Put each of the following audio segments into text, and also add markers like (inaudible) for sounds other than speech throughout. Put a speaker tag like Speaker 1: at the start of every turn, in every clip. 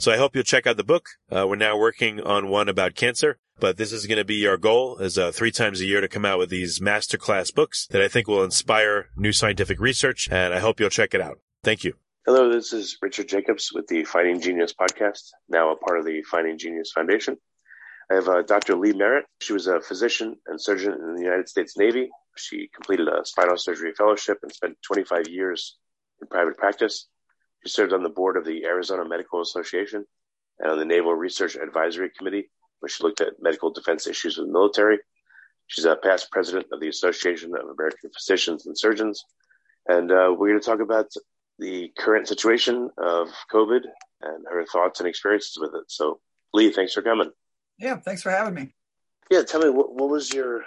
Speaker 1: So I hope you'll check out the book. Uh, we're now working on one about cancer, but this is going to be our goal is uh, three times a year to come out with these masterclass books that I think will inspire new scientific research. And I hope you'll check it out. Thank you.
Speaker 2: Hello, this is Richard Jacobs with the Finding Genius podcast, now a part of the Finding Genius Foundation. I have uh, Dr. Lee Merritt. She was a physician and surgeon in the United States Navy. She completed a spinal surgery fellowship and spent 25 years in private practice. She served on the board of the Arizona Medical Association and on the Naval Research Advisory Committee, where she looked at medical defense issues with the military. She's a past president of the Association of American Physicians and Surgeons. And uh, we're going to talk about the current situation of COVID and her thoughts and experiences with it. So, Lee, thanks for coming.
Speaker 3: Yeah, thanks for having me.
Speaker 2: Yeah, tell me what, what was your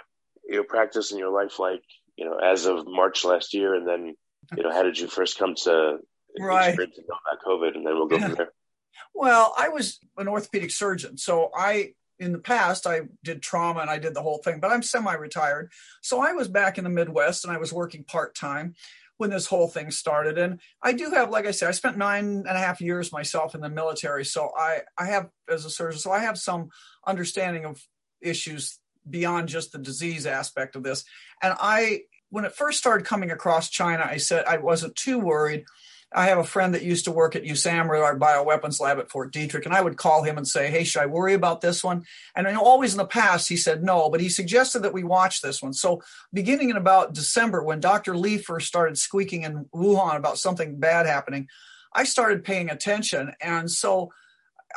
Speaker 2: your practice and your life like, you know, as of March last year, and then, you know, how did you first come to
Speaker 3: right.
Speaker 2: know about COVID, and then we'll go from there.
Speaker 3: Well, I was an orthopedic surgeon, so I in the past I did trauma and I did the whole thing, but I'm semi-retired. So I was back in the Midwest and I was working part-time when this whole thing started. And I do have, like I said, I spent nine and a half years myself in the military. So I, I have as a surgeon, so I have some understanding of issues beyond just the disease aspect of this. And I when it first started coming across China, I said I wasn't too worried I have a friend that used to work at USAMRIID, our bioweapons lab at Fort Detrick, and I would call him and say, Hey, should I worry about this one? And know always in the past he said no, but he suggested that we watch this one. So beginning in about December, when Dr. Li first started squeaking in Wuhan about something bad happening, I started paying attention. And so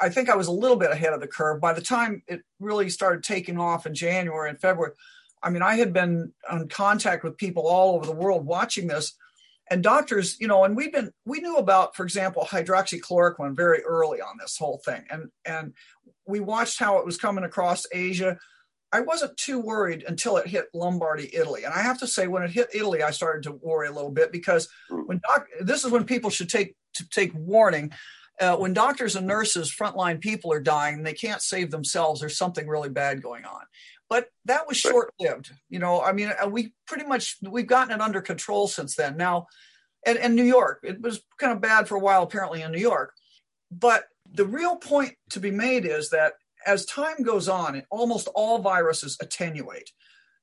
Speaker 3: I think I was a little bit ahead of the curve. By the time it really started taking off in January and February, I mean, I had been in contact with people all over the world watching this and doctors you know and we've been we knew about for example hydroxychloroquine very early on this whole thing. And and we watched how it was coming across asia. I wasn't too worried until it hit lombardy italy. And i have to say when it hit italy i started to worry a little bit because when doc this is when people should take to take warning uh, when doctors and nurses frontline people are dying and they can't save themselves there's something really bad going on but that was short lived. You know, I mean, uh, we pretty much we've gotten it under control since then. Now, and, and New York, it was kind of bad for a while, apparently in New York. But the real point to be made is that as time goes on, almost all viruses attenuate.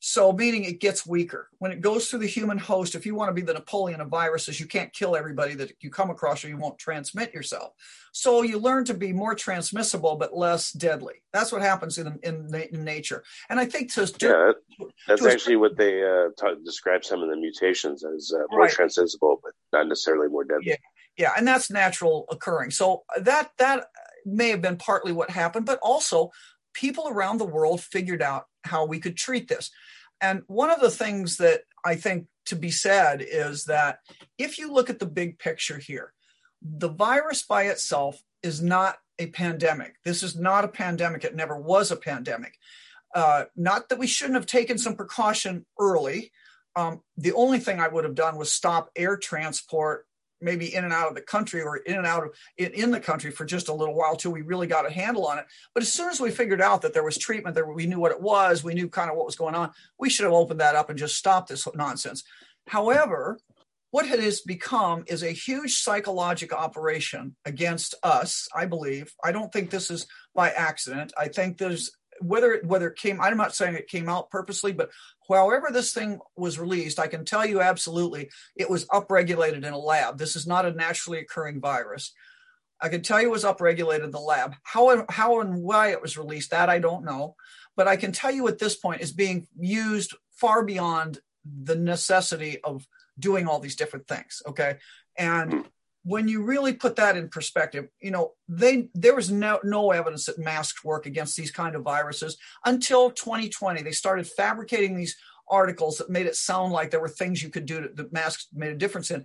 Speaker 3: So, meaning it gets weaker. When it goes through the human host, if you want to be the Napoleon of viruses, you can't kill everybody that you come across or you won't transmit yourself. So, you learn to be more transmissible but less deadly. That's what happens in, in, in nature. And I think to.
Speaker 2: Yeah, that's to actually a, what they uh, describe some of the mutations as uh, more right. transmissible, but not necessarily more deadly.
Speaker 3: Yeah. Yeah, and that's natural occurring. So that that may have been partly what happened, but also people around the world figured out how we could treat this. And one of the things that I think to be said is that if you look at the big picture here, the virus by itself is not a pandemic. This is not a pandemic. It never was a pandemic. Uh, not that we shouldn't have taken some precaution early. Um, the only thing I would have done was stop air transport maybe in and out of the country or in and out of in, in, the country for just a little while till we really got a handle on it. But as soon as we figured out that there was treatment, that we knew what it was, we knew kind of what was going on, we should have opened that up and just stopped this nonsense. However, what it has become is a huge psychological operation against us, I believe. I don't think this is by accident. I think there's whether whether it came i'm not saying it came out purposely but however this thing was released i can tell you absolutely it was upregulated in a lab. This is not a naturally occurring virus. I can tell you it was upregulated in the lab. How how and why it was released that i don't know. But i can tell you at this point is being used far beyond the necessity of doing all these different things okay? And hmm. When you really put that in perspective, you know, they there was no no evidence that masks work against these kind of viruses until 2020. They started fabricating these articles that made it sound like there were things you could do that masks made a difference in.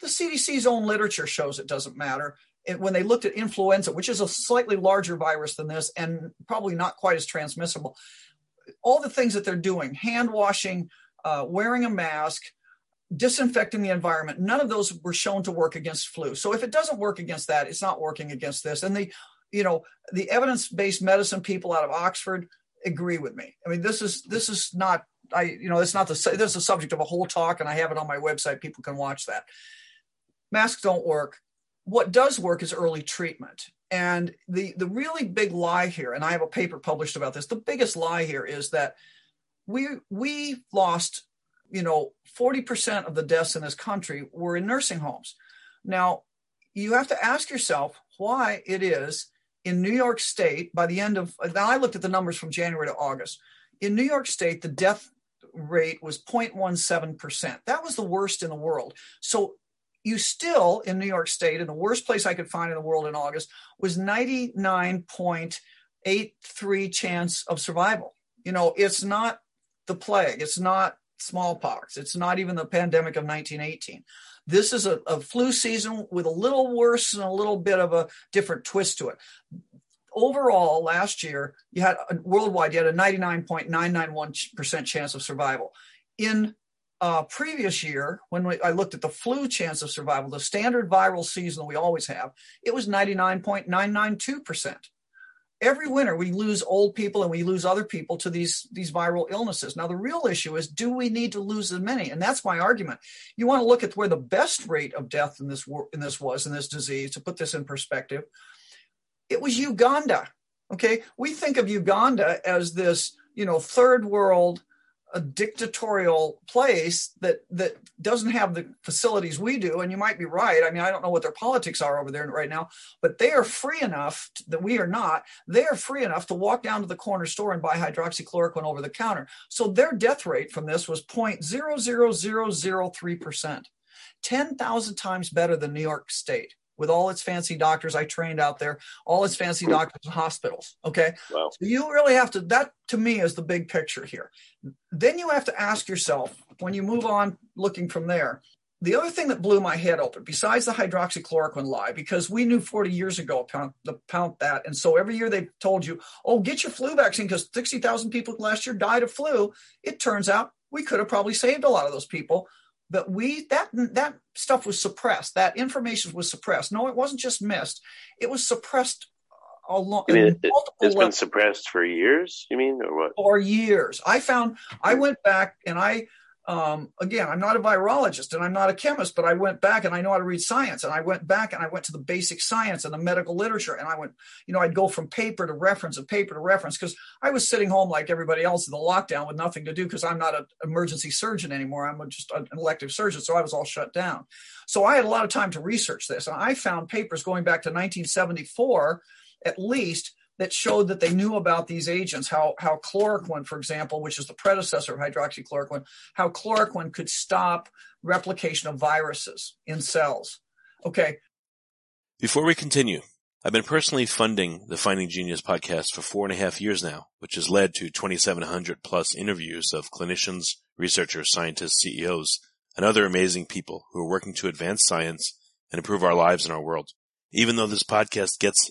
Speaker 3: The CDC's own literature shows it doesn't matter. It, when they looked at influenza, which is a slightly larger virus than this and probably not quite as transmissible, all the things that they're doing, hand washing, uh, wearing a mask, disinfecting the environment. None of those were shown to work against flu. So if it doesn't work against that it's not working against this. And the you know the evidence-based medicine people out of oxford agree with me. I mean this is this is not i you know it's not the this is the subject of a whole talk and i have it on my website. People can watch that. Masks don't work. What does work is early treatment. And the the really big lie here and i have a paper published about this the biggest lie here is that we we lost you know, 40% of the deaths in this country were in nursing homes. Now, you have to ask yourself why it is in New York State by the end of now I looked at the numbers from January to August. In New York State, the death rate was 0.17%. That was the worst in the world. So you still in New York State, in the worst place I could find in the world in August, was 99.83 chance of survival. You know, it's not the plague. It's not smallpox. It's not even the pandemic of 1918. This is a, a, flu season with a little worse and a little bit of a different twist to it. Overall, last year, you had worldwide, you had a 99.991% chance of survival. In uh, previous year, when we, I looked at the flu chance of survival, the standard viral season we always have, it was 99.992% every winter we lose old people and we lose other people to these these viral illnesses. Now the real issue is do we need to lose as many? And that's my argument. You want to look at where the best rate of death in this in this was in this disease to put this in perspective. It was uganda okay? We think of uganda as this you know third world a dictatorial place that that doesn't have the facilities we do and you might be right. I mean i don't know what their politics are over there right now but they are free enough that we are not they are free enough to walk down to the corner store and buy hydroxychloroquine over the counter. So their death rate from this was 0.00003% 10,000 times better than new york state with all its fancy doctors I trained out there, all its fancy hmm. doctors and hospitals. Okay. Wow. So you really have to, that to me is the big picture here. Then you have to ask yourself when you move on looking from there. The other thing that blew my head open, besides the hydroxychloroquine lie, because we knew 40 years ago the count that, and so every year they told you, "Oh, get your flu vaccine," because 60,000 people last year died of flu. It turns out we could have probably saved a lot of those people but we that that stuff was suppressed. That information was suppressed. No it wasn't just missed. It was suppressed a long
Speaker 2: I mean, it, has been suppressed for years you mean or what?
Speaker 3: For years. I found i hmm. went back and i um, again, I'm not a virologist and I'm not a chemist, but I went back and I know how to read science. And I went back and I went to the basic science and the medical literature. And I went, you know, I'd go from paper to reference and paper to reference because I was sitting home like everybody else in the lockdown with nothing to do because I'm not an emergency surgeon anymore. I'm just an elective surgeon. So I was all shut down. So I had a lot of time to research this. And I found papers going back to 1974 at least that showed that they knew about these agents, how, how chloroquine, for example, which is the predecessor of hydroxychloroquine, how chloroquine could stop replication of viruses in cells. Okay.
Speaker 1: Before we continue, I've been personally funding the Finding Genius podcast for four and a half years now, which has led to 2,700 plus interviews of clinicians, researchers, scientists, CEOs, and other amazing people who are working to advance science and improve our lives and our world. Even though this podcast gets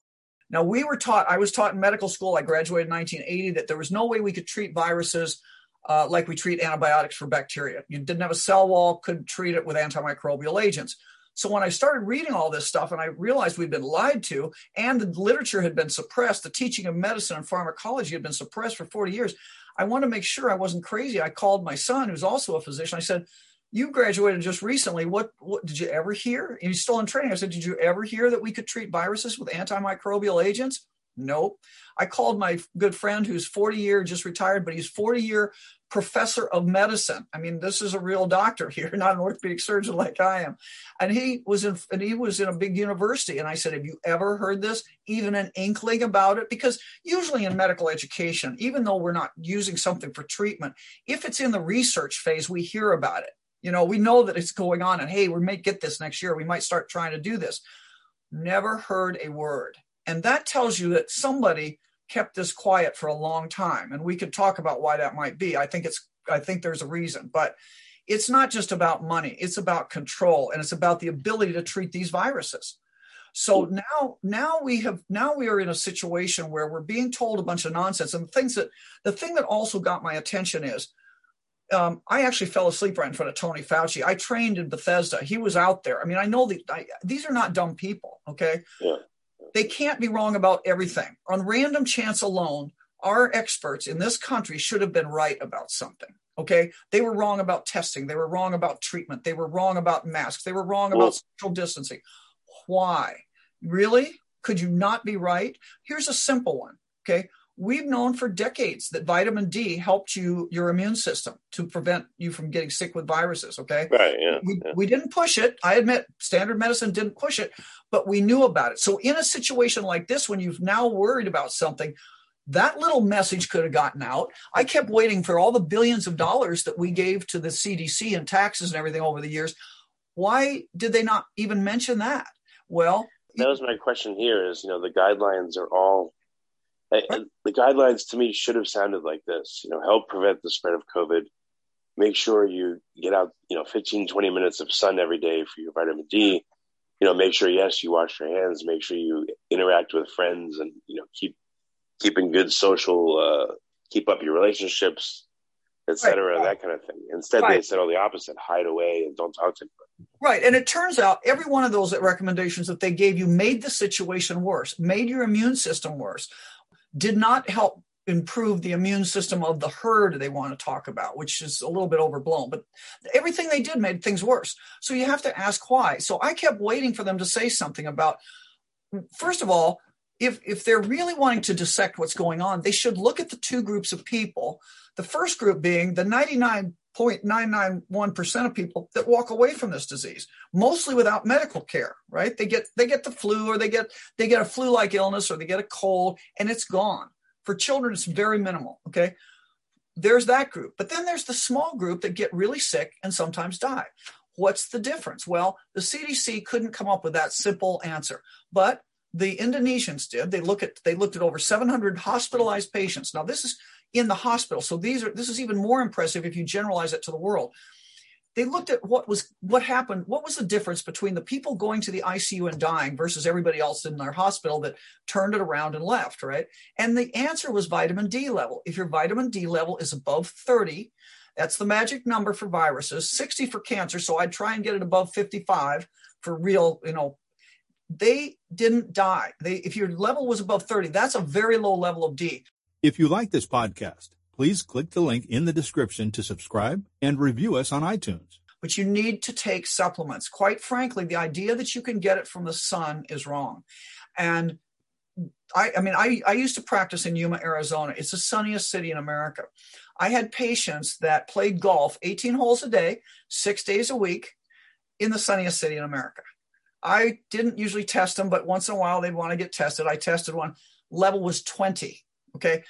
Speaker 3: Now we were taught, I was taught in medical school, I graduated in 1980, that there was no way we could treat viruses uh, like we treat antibiotics for bacteria. You didn't have a cell wall, couldn't treat it with antimicrobial agents. So when I started reading all this stuff and I realized we'd been lied to and the literature had been suppressed, the teaching of medicine and pharmacology had been suppressed for 40 years, I wanted to make sure I wasn't crazy. I called my son, who's also a physician. I said, you graduated just recently. What, what did you ever hear? And he's still in training. I said, did you ever hear that we could treat viruses with antimicrobial agents? Nope. I called my good friend who's 40 year, just retired, but he's 40 year professor of medicine. I mean, this is a real doctor here, (laughs) not an orthopedic surgeon like I am. And he was in, and he was in a big university. And I said, have you ever heard this? Even an inkling about it? Because usually in medical education, even though we're not using something for treatment, if it's in the research phase, we hear about it. You know, we know that it's going on and hey, we might get this next year. We might start trying to do this. Never heard a word. And that tells you that somebody kept this quiet for a long time. And we could talk about why that might be. I think it's I think there's a reason, but it's not just about money. It's about control and it's about the ability to treat these viruses. So hmm. now, now we have, now we are in a situation where we're being told a bunch of nonsense. And the things that, the thing that also got my attention is um, I actually fell asleep right in front of Tony Fauci. I trained in Bethesda. He was out there. I mean, I know that these are not dumb people. Okay.
Speaker 2: Yeah.
Speaker 3: They can't be wrong about everything. On random chance alone, our experts in this country should have been right about something. Okay. They were wrong about testing. They were wrong about treatment. They were wrong about masks. They were wrong about social distancing. Why? Really? Could you not be right? Here's a simple one. Okay. We've known for decades that vitamin D helped you, your immune system to prevent you from getting sick with viruses. Okay.
Speaker 2: Right. Yeah.
Speaker 3: We,
Speaker 2: yeah.
Speaker 3: we didn't push it. I admit standard medicine didn't push it, but we knew about it. So in a situation like this, when you've now worried about something, that little message could have gotten out. I kept waiting for all the billions of dollars that we gave to the CDC and taxes and everything over the years. Why did they not even mention that? Well,
Speaker 2: that was my question here is you know the guidelines are all I- the guidelines to me should have sounded like this you know help prevent the spread of covid. Make sure you get out you know 15 20 minutes of sun every day for your vitamin d. You know make sure yes you wash your hands. Make sure you interact with friends and you know keep keeping good social uh keep up your relationships etc
Speaker 3: Right.
Speaker 2: that kind of thing. Instead they said all the opposite hide away and don't talk to anybody.
Speaker 3: Right. And it turns out every one of those recommendations that they gave you made the situation worse, made your immune system worse, did not help improve the immune system of the herd they want to talk about, which is a little bit overblown. But everything they did made things worse. So you have to ask why. So I kept waiting for them to say something about, first of all, if, if they're really wanting to dissect what's going on, they should look at the two groups of people. The first group being the 99.991% of people that walk away from this disease, mostly without medical care, right? They get they get the flu or they get they get a flu-like illness or they get a cold and it's gone. For children, it's very minimal. Okay. There's that group. But then there's the small group that get really sick and sometimes die. What's the difference? Well, the CDC couldn't come up with that simple answer, but the Indonesians did. They look at they looked at over 700 hospitalized patients. Now this is in the hospital, so these are this is even more impressive if you generalize it to the world. they looked at what was what happened what was the difference between the people going to the icu and dying versus everybody else in their hospital that turned it around and left right? And the answer was vitamin d level. If your vitamin d level is above 30 that's the magic number for viruses 60 for cancer so i'd try and get it above 55 for real you know. They didn't die. They if your level was above 30 that's a very low level of d
Speaker 4: if you like this podcast please click the link in the description to subscribe and review us on iTunes.
Speaker 3: But you need to take supplements. Quite frankly, the idea that you can get it from the sun is wrong. And I, I mean, I, I used to practice in Yuma, Arizona. It's the sunniest city in America. I had patients that played golf 18 holes a day, six days a week in the sunniest city in America. I didn't usually test them, but once in a while they'd want to get tested. I tested one. Level was 20. Okay.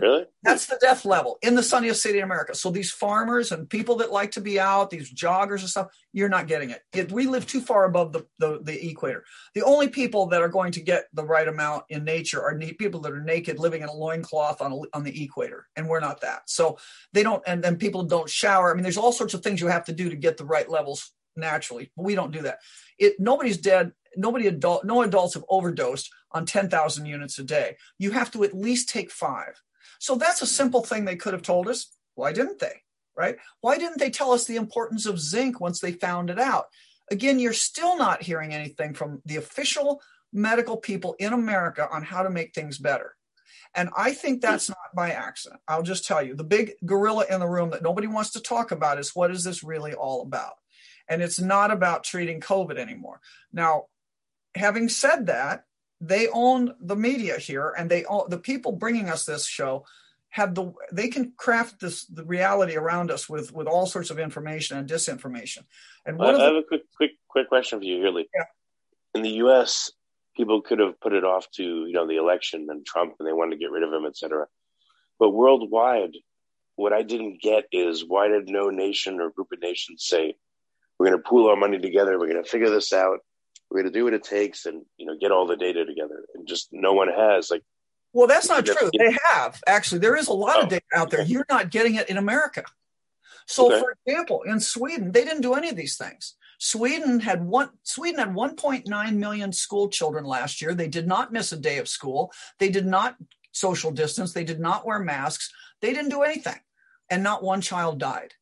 Speaker 2: Really? (laughs)
Speaker 3: That's the death level in the sunniest city in America. So these farmers and people that like to be out, these joggers and stuff, you're not getting it. it we live too far above the, the, the, equator. The only people that are going to get the right amount in nature are people that are naked living in a loincloth on, a, on the equator. And we're not that. So they don't, and then people don't shower. I mean, there's all sorts of things you have to do to get the right levels naturally, but we don't do that. It nobody's dead. Nobody adult, no adults have overdosed on 10,000 units a day. You have to at least take five. So that's a simple thing they could have told us. Why didn't they? Right? Why didn't they tell us the importance of zinc once they found it out? Again, you're still not hearing anything from the official medical people in America on how to make things better. And I think that's not by accident. I'll just tell you the big gorilla in the room that nobody wants to talk about is what is this really all about? And it's not about treating COVID anymore. Now, having said that, they own the media here and they own the people bringing us this show have the they can craft this the reality around us with with all sorts of information and disinformation and
Speaker 2: one I, the, I have a quick quick quick question for you here Lee.
Speaker 3: Yeah.
Speaker 2: in the us people could have put it off to you know the election and trump and they wanted to get rid of him etc but worldwide what i didn't get is why did no nation or group of nations say we're going to pool our money together we're going to figure this out we're going to do what it takes and you know get all the data together. And just no one has like
Speaker 3: well that's not true. They have actually. There is a lot oh, of data out there. You're not getting it in america. So okay. for example in sweden they didn't do any of these things. Sweden had one sweden had 1.9 million school children last year. They did not miss a day of school. They did not social distance. They did not wear masks. They didn't do anything. And not one child died.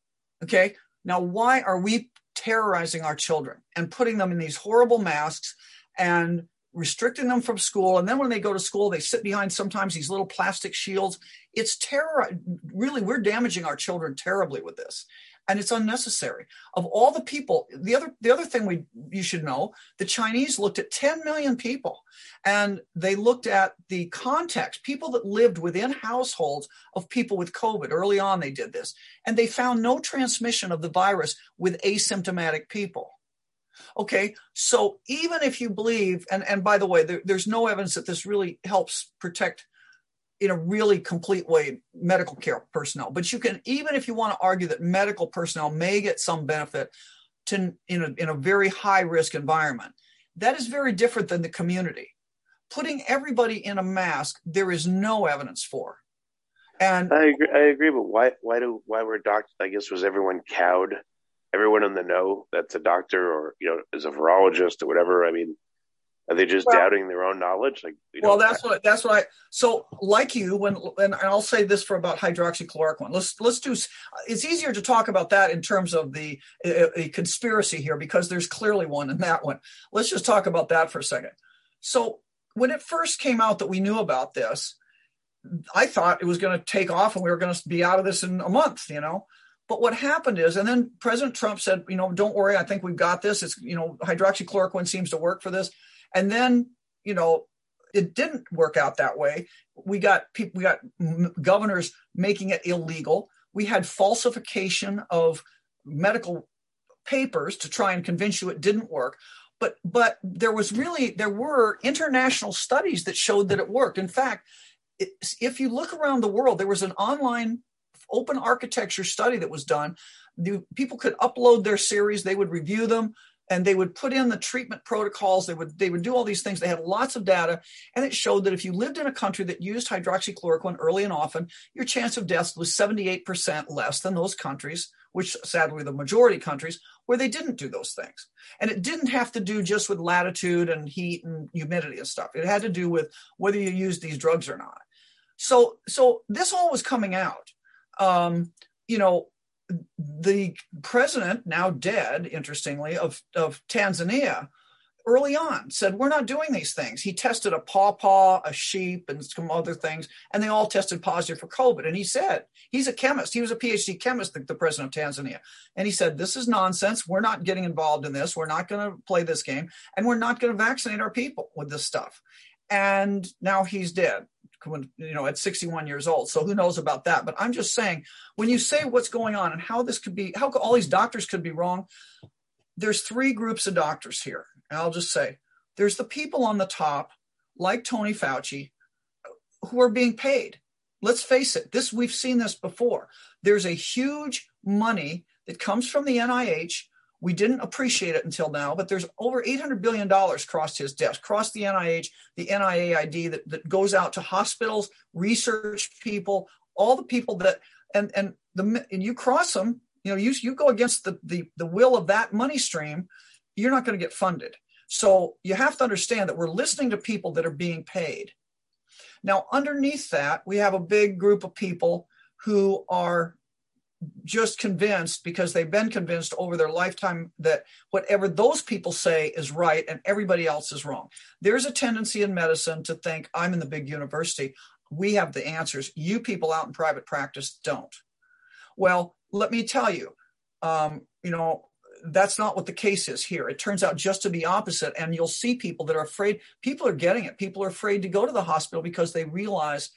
Speaker 3: Okay? Now why are we terrorizing our children and putting them in these horrible masks and restricting them from school. And then when they go to school, they sit behind sometimes these little plastic shields. It's terror. Really, we're damaging our children terribly with this and it's unnecessary. Of all the people, the other the other thing we you should know, the Chinese looked at 10 million people and they looked at the context, people that lived within households of people with COVID. Early on they did this and they found no transmission of the virus with asymptomatic people. Okay, so even if you believe, and, and by the way, there, there's no evidence that this really helps protect in a really complete way medical care personnel. But you can, even if you want to argue that medical personnel may get some benefit to in a, in a very high risk environment, that is very different than the community. Putting everybody in a mask, there is no evidence for. And
Speaker 2: I agree, I agree, but why why do why were doctors? I guess was everyone cowed? Everyone in the know that's a doctor or you know is a virologist or whatever. I mean, are they just well, doubting their own knowledge? Like,
Speaker 3: we well, that's what that's what I. So, like you, when and I'll say this for about hydroxychloroquine. Let's let's do. It's easier to talk about that in terms of the a, a conspiracy here because there's clearly one in that one. Let's just talk about that for a second. So, when it first came out that we knew about this, I thought it was going to take off and we were going to be out of this in a month. You know. But what happened is, and then President Trump said, you know, don't worry, I think we've got this. It's, you know, hydroxychloroquine seems to work for this. And then, you know, it didn't work out that way. We got people, we got governors making it illegal. We had falsification of medical papers to try and convince you it didn't work. But but there was really there were international studies that showed that it worked. In fact, it, if you look around the world, there was an online open architecture study that was done. The, people could upload their series, they would review them, and they would put in the treatment protocols they would they would do all these things they had lots of data and it showed that if you lived in a country that used hydroxychloroquine early and often your chance of death was 78% less than those countries which sadly the majority countries where they didn't do those things. And it didn't have to do just with latitude and heat and humidity and stuff. It had to do with whether you used these drugs or not. So, so this all was coming out. Um, you know, the president, now dead, interestingly, of, of Tanzania, early on said, We're not doing these things. He tested a pawpaw, a sheep, and some other things, and they all tested positive for COVID. And he said, He's a chemist. He was a PhD chemist, the, the president of Tanzania. And he said, This is nonsense. We're not getting involved in this. We're not going to play this game, and we're not going to vaccinate our people with this stuff. And now he's dead. When, you know, at 61 years old. So who knows about that? But I'm just saying, when you say what's going on and how this could be, how all these doctors could be wrong, there's three groups of doctors here. And I'll just say there's the people on the top, like Tony Fauci, who are being paid. Let's face it, this we've seen this before. There's a huge money that comes from the NIH. We didn't appreciate it until now, but there's over $800 billion crossed his desk, crossed the NIH, the NIAID that, that goes out to hospitals, research people, all the people that, and, and the, and you cross them, you know, you, you go against the, the, the will of that money stream you're not going to get funded. So you have to understand that we're listening to people that are being paid. Now, underneath that, we have a big group of people who are just convinced because they've been convinced over their lifetime that whatever those people say is right and everybody else is wrong. There's a tendency in medicine to think I'm in the big university. We have the answers. You people out in private practice don't. Well, let me tell you, um, you know, that's not what the case is here. It turns out just to be opposite. And you'll see people that are afraid. People are getting it. People are afraid to go to the hospital because they realize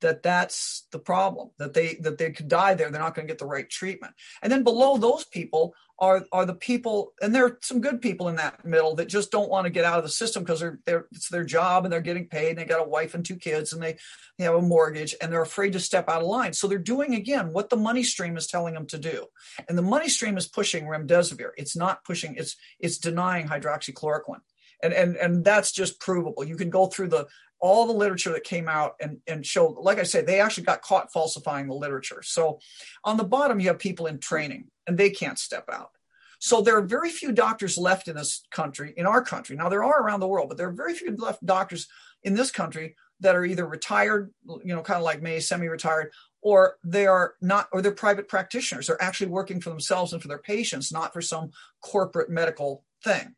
Speaker 3: that that's the problem that they that they could die there. They're not going to get the right treatment. And then below those people are are the people and there are some good people in that middle that just don't want to get out of the system because they're they're it's their job and they're getting paid and they got a wife and two kids and they, they have a mortgage and they're afraid to step out of line. So they're doing again what the money stream is telling them to do. And the money stream is pushing remdesivir. It's not pushing it's it's denying hydroxychloroquine. And and and that's just provable. You can go through the all the literature that came out and, and showed, like I said, they actually got caught falsifying the literature. So on the bottom, you have people in training and they can't step out. So there are very few doctors left in this country, in our country. Now there are around the world, but there are very few left doctors in this country that are either retired, you know, kind of like me, semi-retired, or they are not, or they're private practitioners. They're actually working for themselves and for their patients, not for some corporate medical thing.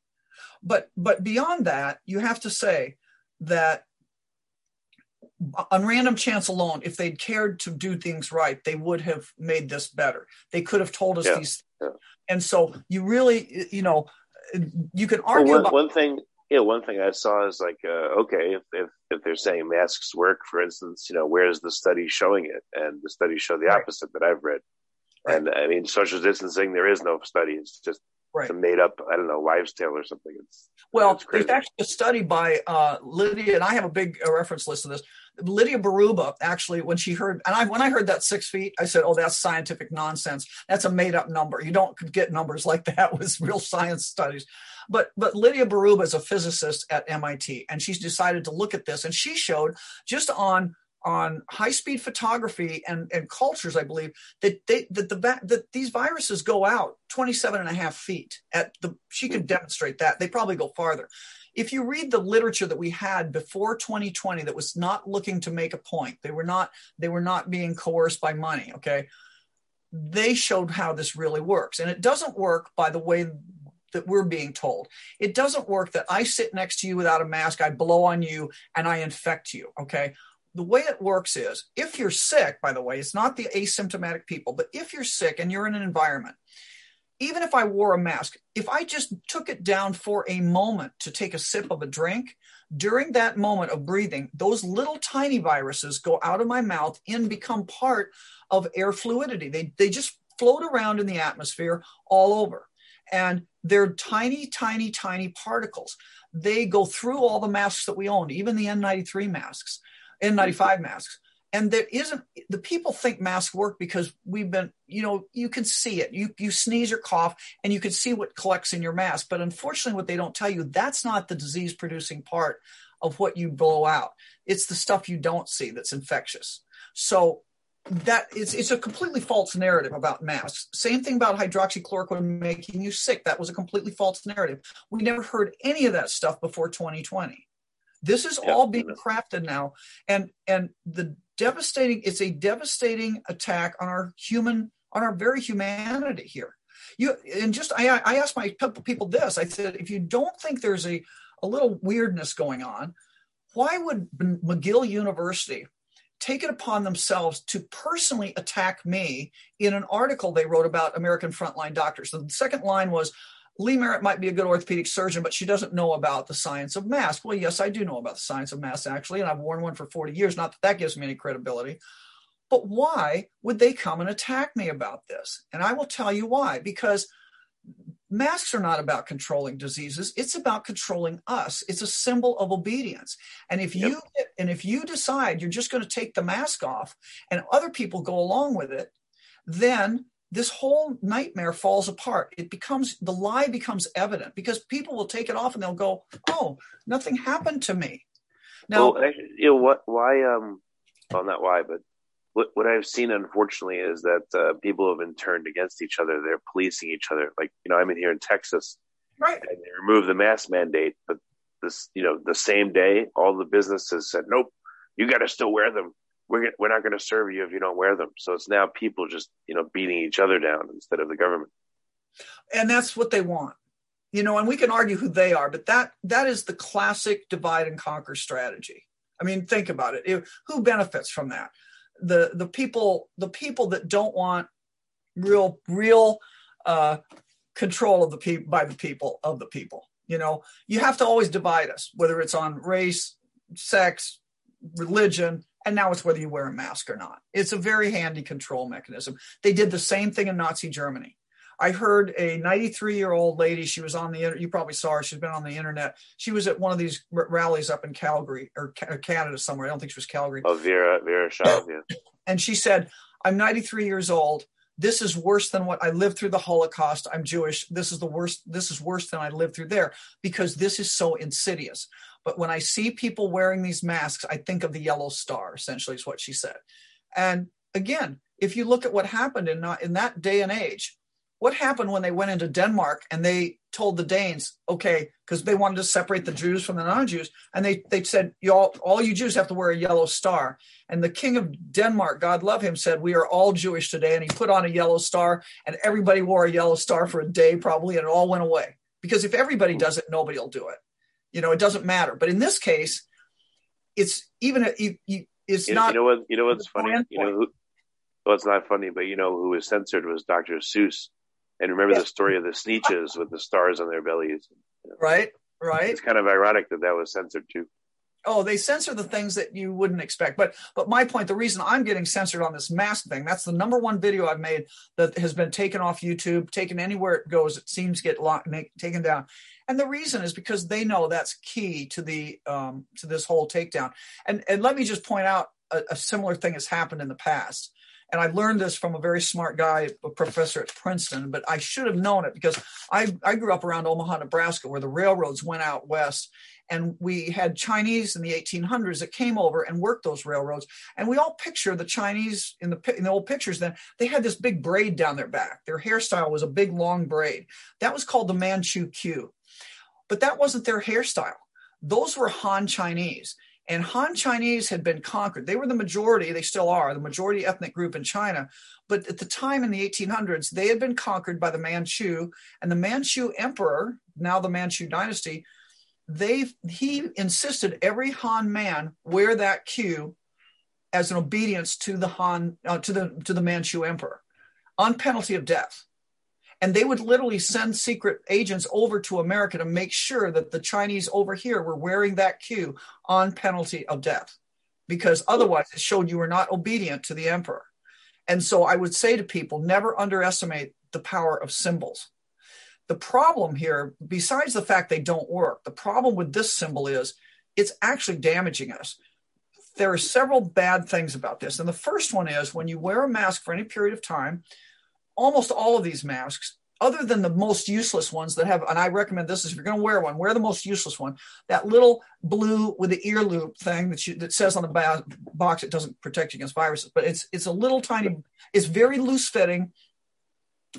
Speaker 3: But but beyond that, you have to say that on random chance alone, if they'd cared to do things right, they would have made this better. They could have told us yeah, these. Yeah. And so you really, you know, you can argue
Speaker 2: well,
Speaker 3: one,
Speaker 2: about one thing. Yeah, one thing I saw is like, uh, okay, if, if if they're saying masks work, for instance, you know, where's the study showing it? And the studies show the right. opposite that I've read. Right. And I mean, social distancing, there is no study. It's just right. it's a made up, I don't know, wives' tale or something. It's
Speaker 3: well, it's there's actually a study by uh, Lydia, and I have a big uh, reference list of this. Lydia Bourouiba actually, when she heard, and I when I heard that six feet, I said, "Oh, that's scientific nonsense. That's a made up number. You don't get numbers like that (laughs) with real science studies." But but Lydia Bourouiba is a physicist at MIT, and she's decided to look at this, and she showed just on on high speed photography and, and cultures, I believe that they that the that these viruses go out 27 and a half feet at the she could hmm. demonstrate that. They probably go farther. If you read the literature that we had before 2020 that was not looking to make a point they were not they were not being coerced by money okay they showed how this really works. And it doesn't work by the way that we're being told. It doesn't work that i sit next to you without a mask i blow on you and i infect you okay the way it works is if you're sick by the way it's not the asymptomatic people but if you're sick and you're in an environment even if I wore a mask, if I just took it down for a moment to take a sip of a drink, during that moment of breathing, those little tiny viruses go out of my mouth and become part of air fluidity. They, they just float around in the atmosphere all over. And they're tiny, tiny, tiny particles. They go through all the masks that we own, even the N93 masks, N95 masks and there isn't the people think masks work because we've been you know you can see it you you sneeze or cough and you can see what collects in your mask but unfortunately what they don't tell you that's not the disease producing part of what you blow out it's the stuff you don't see that's infectious so that it's it's a completely false narrative about masks. Same thing about hydroxychloroquine making you sick. That was a completely false narrative. We never heard any of that stuff before 2020. This is all being crafted now, and and the devastating. It's a devastating attack on our human, on our very humanity here. You and just I I asked my people this. I said, if you don't think there's a a little weirdness going on, why would McGill University take it upon themselves to personally attack me in an article they wrote about American frontline doctors. The second line was Lee Merritt might be a good orthopedic surgeon, but she doesn't know about the science of masks. Well, yes, I do know about the science of masks, actually, and I've worn one for 40 years. Not that that gives me any credibility. But why would they come and attack me about this? And I will tell you why. Because masks are not about controlling diseases it's about controlling us it's a symbol of obedience and if yep. you and if you decide you're just going to take the mask off and other people go along with it then this whole nightmare falls apart it becomes the lie becomes evident because people will take it off and they'll go oh nothing happened to me
Speaker 2: now well, you know what why um well not why but what, what I've seen, unfortunately, is that uh, people have been turned against each other. They're policing each other. Like, you know, I'm in here in Texas,
Speaker 3: right?
Speaker 2: And they removed the mask mandate, but this, you know, the same day, all the businesses said, "Nope, you got to still wear them. We're we're not going to serve you if you don't wear them." So it's now people just, you know, beating each other down instead of the government.
Speaker 3: And that's what they want, you know. And we can argue who they are, but that that is the classic divide and conquer strategy. I mean, think about it. it who benefits from that? the the people the people that don't want real real uh, control of the people by the people of the people. You know, you have to always divide us, whether it's on race, sex, religion, and now it's whether you wear a mask or not. It's a very handy control mechanism. They did the same thing in Nazi Germany. I heard a 93 year old lady. She was on the you probably saw her. She's been on the internet. She was at one of these r- rallies up in Calgary or Canada somewhere. I don't think she was Calgary.
Speaker 2: Oh, Vera Vera Sharav, yeah. (coughs)
Speaker 3: And she said, "I'm 93 years old. This is worse than what I lived through the Holocaust. I'm Jewish. This is the worst. This is worse than I lived through there because this is so insidious. But when I see people wearing these masks, I think of the yellow star. Essentially, is what she said. And again, if you look at what happened in uh, in that day and age, what happened when they went into Denmark and they told the Danes, okay, because they wanted to separate the Jews from the non-Jews, and they they said, you all, all you Jews have to wear a yellow star. And the king of Denmark, God love him, said, we are all Jewish today, and he put on a yellow star, and everybody wore a yellow star for a day probably, and it all went away. Because if everybody hmm. does it, nobody will do it. You know, it doesn't matter. But in this case, it's even it's
Speaker 2: you,
Speaker 3: not.
Speaker 2: You know what? You know what's funny? You know who? Well, it's not funny, but you know who was censored was Dr. Seuss and remember yes. the story of the Sneetches with the stars on their bellies.
Speaker 3: You know? Right, right.
Speaker 2: It's kind of ironic that that was censored too.
Speaker 3: Oh, they censor the things that you wouldn't expect. But but my point, the reason I'm getting censored on this mask thing, that's the number one video I've made that has been taken off YouTube, taken anywhere it goes. It seems get locked, make, taken down. And the reason is because they know that's key to the um, to this whole takedown. And and let me just point out a, a similar thing has happened in the past and I learned this from a very smart guy, a professor at Princeton, but I should have known it because I, I grew up around Omaha, Nebraska, where the railroads went out west. And we had Chinese in the 1800s that came over and worked those railroads. And we all picture the Chinese in the, in the old pictures then, they had this big braid down their back. Their hairstyle was a big long braid. That was called the Manchu queue. But that wasn't their hairstyle. Those were Han Chinese. And Han Chinese had been conquered. They were the majority, they still are, the majority ethnic group in China. But at the time in the 1800s, they had been conquered by the Manchu, and the Manchu emperor, now the Manchu dynasty, they he insisted every Han man wear that queue as an obedience to the Han uh, to the to the Manchu emperor on penalty of death. And they would literally send secret agents over to America to make sure that the Chinese over here were wearing that queue on penalty of death, because otherwise it showed you were not obedient to the emperor. And so I would say to people never underestimate the power of symbols. The problem here, besides the fact they don't work, the problem with this symbol is it's actually damaging us. There are several bad things about this. And the first one is when you wear a mask for any period of time, almost all of these masks other than the most useless ones that have, and I recommend this is if you're going to wear one, wear the most useless one. That little blue with the ear loop thing that you, that says on the box it doesn't protect you against viruses, but it's it's a little tiny, it's very loose fitting,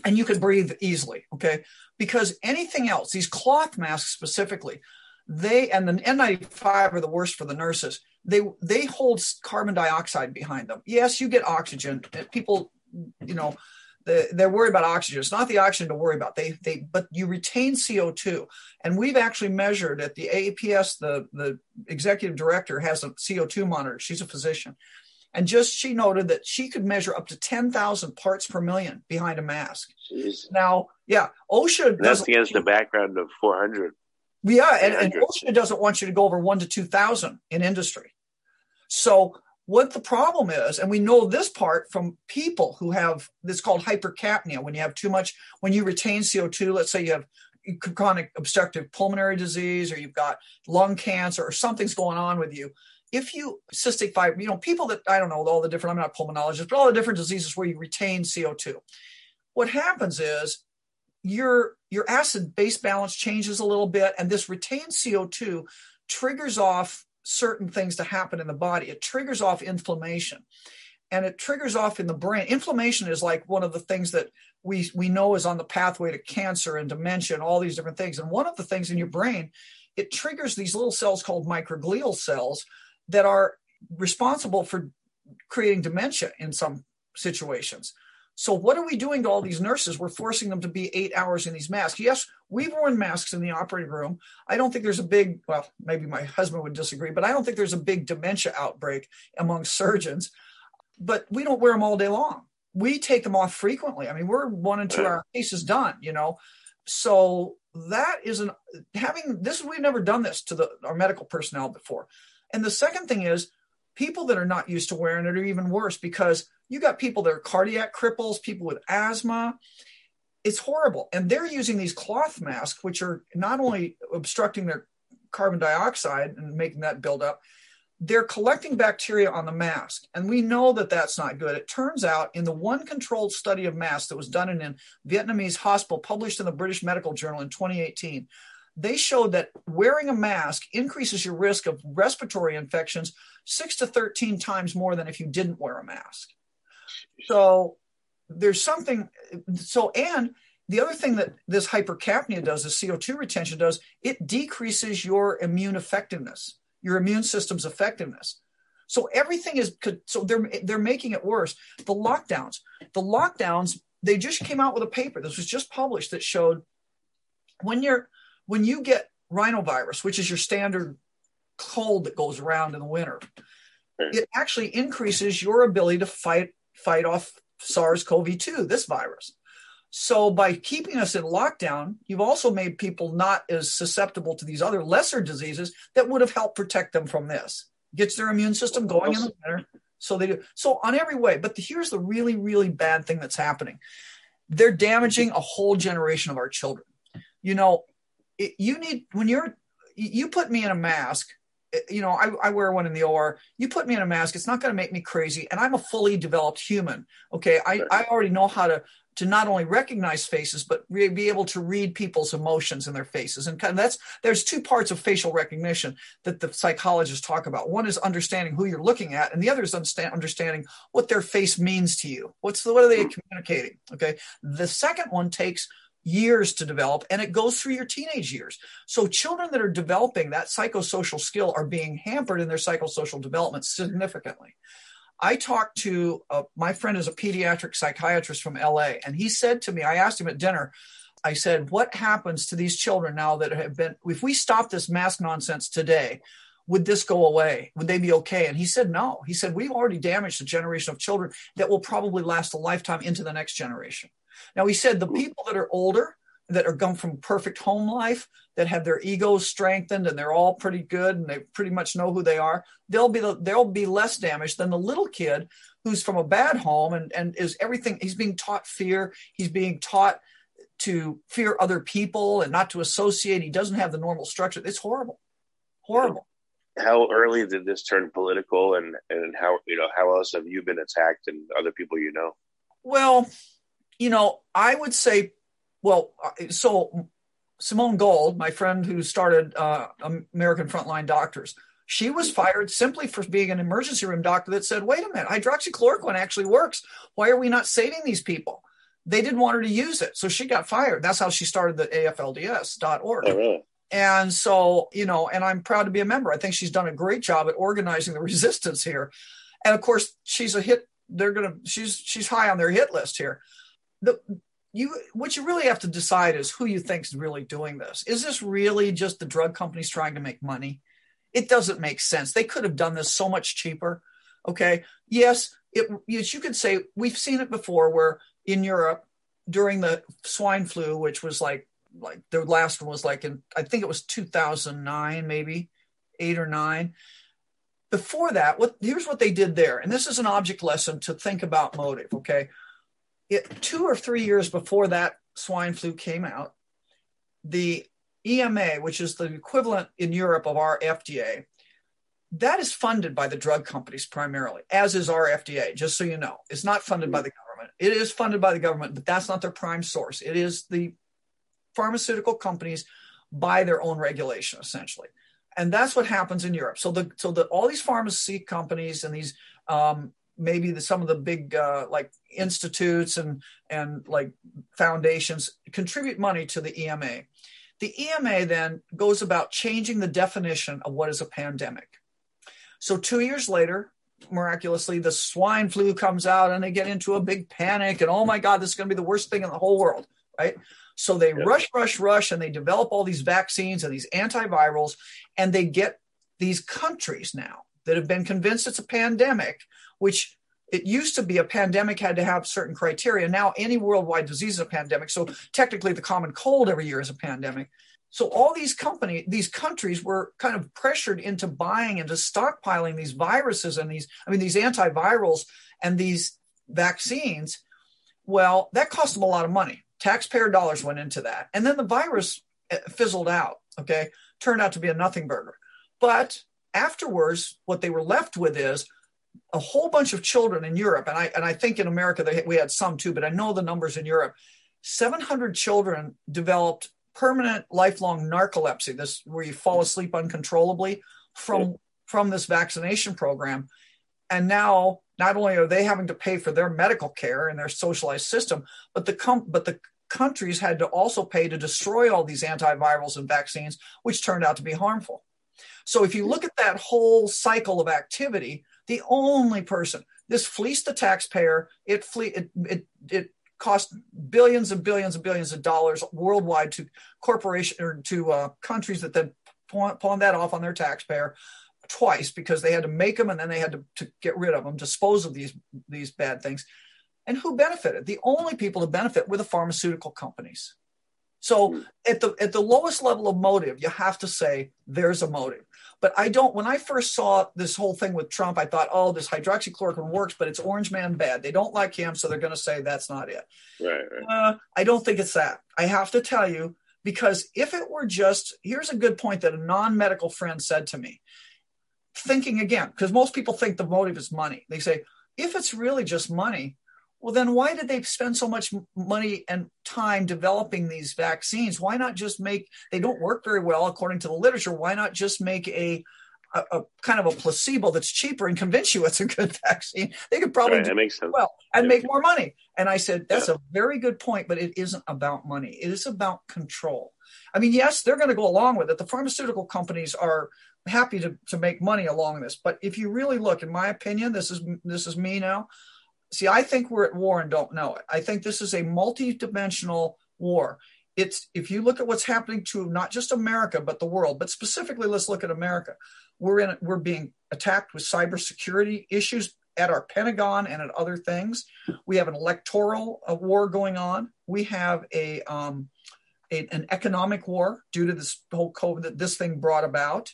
Speaker 3: and you can breathe easily. Okay, because anything else, these cloth masks specifically, they and the N95 are the worst for the nurses. They they hold carbon dioxide behind them. Yes, you get oxygen. People, you know they're worried about oxygen. It's not the oxygen to worry about. They they but you retain CO2, and we've actually measured at the AAPS. The the executive director has a CO2 monitor. She's a physician, and just she noted that she could measure up to ten thousand parts per million behind a mask. Jeez. Now, yeah, OSHA.
Speaker 2: That's against the background of four hundred.
Speaker 3: Yeah, and, and OSHA doesn't want you to go over one to two thousand in industry. So what the problem is, and we know this part from people who have this called hypercapnia, when you have too much, when you retain CO2, let's say you have chronic obstructive pulmonary disease or you've got lung cancer or something's going on with you. If you cystic fibrosis, you know, people that I don't know all the different, I'm not a pulmonologist, but all the different diseases where you retain CO2. What happens is your your acid base balance changes a little bit, and this retained CO2 triggers off certain things to happen in the body. It triggers off inflammation and it triggers off in the brain. Inflammation is like one of the things that we, we know is on the pathway to cancer and dementia and all these different things. And one of the things in your brain, it triggers these little cells called microglial cells that are responsible for creating dementia in some situations. So, what are we doing to all these nurses? We're forcing them to be eight hours in these masks. Yes, we've worn masks in the operating room. I don't think there's a big, well, maybe my husband would disagree, but I don't think there's a big dementia outbreak among surgeons. But we don't wear them all day long. We take them off frequently. I mean, we're one and two hour cases done, you know. So that is an having this. We've never done this to the our medical personnel before. And the second thing is people that are not used to wearing it are even worse because you got people that are cardiac cripples, people with asthma. It's horrible. And they're using these cloth masks, which are not only obstructing their carbon dioxide and making that build up, they're collecting bacteria on the mask. And we know that that's not good. It turns out in the one controlled study of masks that was done in a Vietnamese hospital, published in the British Medical Journal in 2018, they showed that wearing a mask increases your risk of respiratory infections six to 13 times more than if you didn't wear a mask. So there's something. So, and the other thing that this hypercapnia does, the CO2 retention does, it decreases your immune effectiveness, your immune system's effectiveness. So everything is so they're they're making it worse. The lockdowns, the lockdowns, they just came out with a paper. This was just published that showed when you're when you get rhinovirus, which is your standard cold that goes around in the winter, it actually increases your ability to fight fight off SARS-CoV-2, this virus. So by keeping us in lockdown, you've also made people not as susceptible to these other lesser diseases that would have helped protect them from this. Gets their immune system going in the winter. So they do. So on every way. But the, here's the really, really bad thing that's happening. They're damaging a whole generation of our children. You know, it, you need when you're you put me in a mask eh, you know, I, I, wear one in the OR. You put me in a mask, it's not going to make me crazy. And I'm a fully developed human. Okay. I, I already know how to, to not only recognize faces, but re- be able to read people's emotions in their faces. And kind of that's, there's two parts of facial recognition that the psychologists talk about. One is understanding who you're looking at, and the other is understand, understanding what their face means to you. What's the, what are they hmm. communicating? Okay. The second one takes years to develop and it goes through your teenage years. So children that are developing that psychosocial skill are being hampered in their psychosocial development significantly. I talked to uh, my friend is a pediatric psychiatrist from LA and he said to me I asked him at dinner I said what happens to these children now that have been if we stop this mask nonsense today would this go away? Would they be okay? And he said, no. He said, we've already damaged a generation of children that will probably last a lifetime into the next generation. Now, he said the people that are older, that are come from perfect home life, that have their egos strengthened and they're all pretty good and they pretty much know who they are, they'll be the, they'll be less damaged than the little kid who's from a bad home and, and is everything he's being taught fear, he's being taught to fear other people and not to associate. He doesn't have the normal structure. It's horrible. Horrible.
Speaker 2: How early did this turn political and, and how you know how else have you been attacked and other people you know?
Speaker 3: Well, you know, I would say well, so Simone Gold, my friend who started uh, American Frontline Doctors, she was fired simply for being an emergency room doctor that said, wait a minute, hydroxychloroquine actually works. Why are we not saving these people? They didn't want her to use it. So she got fired. That's how she started the AFLDS.org.
Speaker 2: Oh, really?
Speaker 3: And so, you know, and I'm proud to be a member. I think she's done a great job at organizing the (laughs) resistance here. And of course, she's a hit. They're gonna. She's she's high on their hit list here. The you what you really have to decide is who you think is really doing this. Is this really just the drug companies trying to make money? It doesn't make sense. They could have done this so much cheaper. Okay. Yes, it, yes, you could say we've seen it before where in Europe during the swine flu, which was like like the last one was like in I think it was 2009, maybe eight or nine. Before that, what here's what they did there, and this is an object lesson to think about motive. Okay, it, two or three years before that swine flu came out, the EMA, which is the equivalent in Europe of our FDA, that is funded by the drug companies primarily, as is our FDA, just so you know. It's not funded by the government. It is funded by the government, but that's not their prime source. It is the pharmaceutical companies buy their own regulation, essentially. And that's what happens in Europe. So the so the all these pharmacy companies and these um, maybe the, some of the big uh, like institutes and and like foundations contribute money to the EMA. The EMA then goes about changing the definition of what is a pandemic. So two years later, miraculously, the swine flu comes out and they get into a big panic and oh my God, this is going to be the worst thing in the whole world, right? So they yeah. rush, rush, rush, and they develop all these vaccines and these antivirals, and they get these countries now that have been convinced it's a pandemic, which it used to be a pandemic had to have certain criteria. Now any worldwide disease is a pandemic. So technically the common cold every year is a pandemic. So all these company, these countries were kind of pressured into buying into stockpiling these viruses and these, I mean, these antivirals and these vaccines. Well, that cost them a lot of money. Taxpayer dollars went into that. And then the virus eh, fizzled out. Okay. Turned out to be a nothing burger. But afterwards, what they were left with is a whole bunch of children in Europe, and I and I think in America they, we had some too, but I know the numbers in Europe. 700 children developed permanent lifelong narcolepsy. This where you fall asleep uncontrollably from from this vaccination program, and now not only are they having to pay for their medical care and their socialized system, but the com- but the countries had to also pay to destroy all these antivirals and vaccines, which turned out to be harmful. So if you look at that whole cycle of activity, the only person this fleeced the taxpayer. It fle- it, it it cost billions and billions and billions of dollars worldwide to corporation or to uh, countries that then pawn, pawn that off on their taxpayer twice because they had to make them and then they had to, to get rid of them, dispose of these these bad things. And who benefited? The only people to benefit were the pharmaceutical companies. So at the at the lowest level of motive, you have to say there's a motive. But I don't. When I first saw this whole thing with Trump, I thought, oh, this hydroxychloroquine works, but it's Orange Man bad. They don't like him, so they're going to say that's not it.
Speaker 2: Right. right.
Speaker 3: Uh, I don't think it's that. I have to tell you because if it were just here's a good point that a non-medical friend said to me. Thinking again, because most people think the motive is money. They say if it's really just money, well, then why did they spend so much money and time developing these vaccines? Why not just make, they don't work very well according to the literature. Why not just make a, a, a kind of a placebo that's cheaper and convince you it's a good (laughs) vaccine? They could probably
Speaker 2: right,
Speaker 3: do
Speaker 2: makes sense.
Speaker 3: well and
Speaker 2: yeah.
Speaker 3: make more money. And I said, that's
Speaker 2: Yeah.
Speaker 3: a very good point, but it isn't about money. It is about control. I mean, yes, they're going to go along with it. The pharmaceutical companies are happy to, to make money along this. But if you really look, in my opinion, this is this is me now. See, I think we're at war and don't know it. I think this is a multi-dimensional war. It's if you look at what's happening to not just America but the world, but specifically let's look at America. We're in we're being attacked with cybersecurity issues at our Pentagon and at other things. We have an electoral uh, war going on. We have a, um, a an economic war due to this whole COVID that this thing brought about.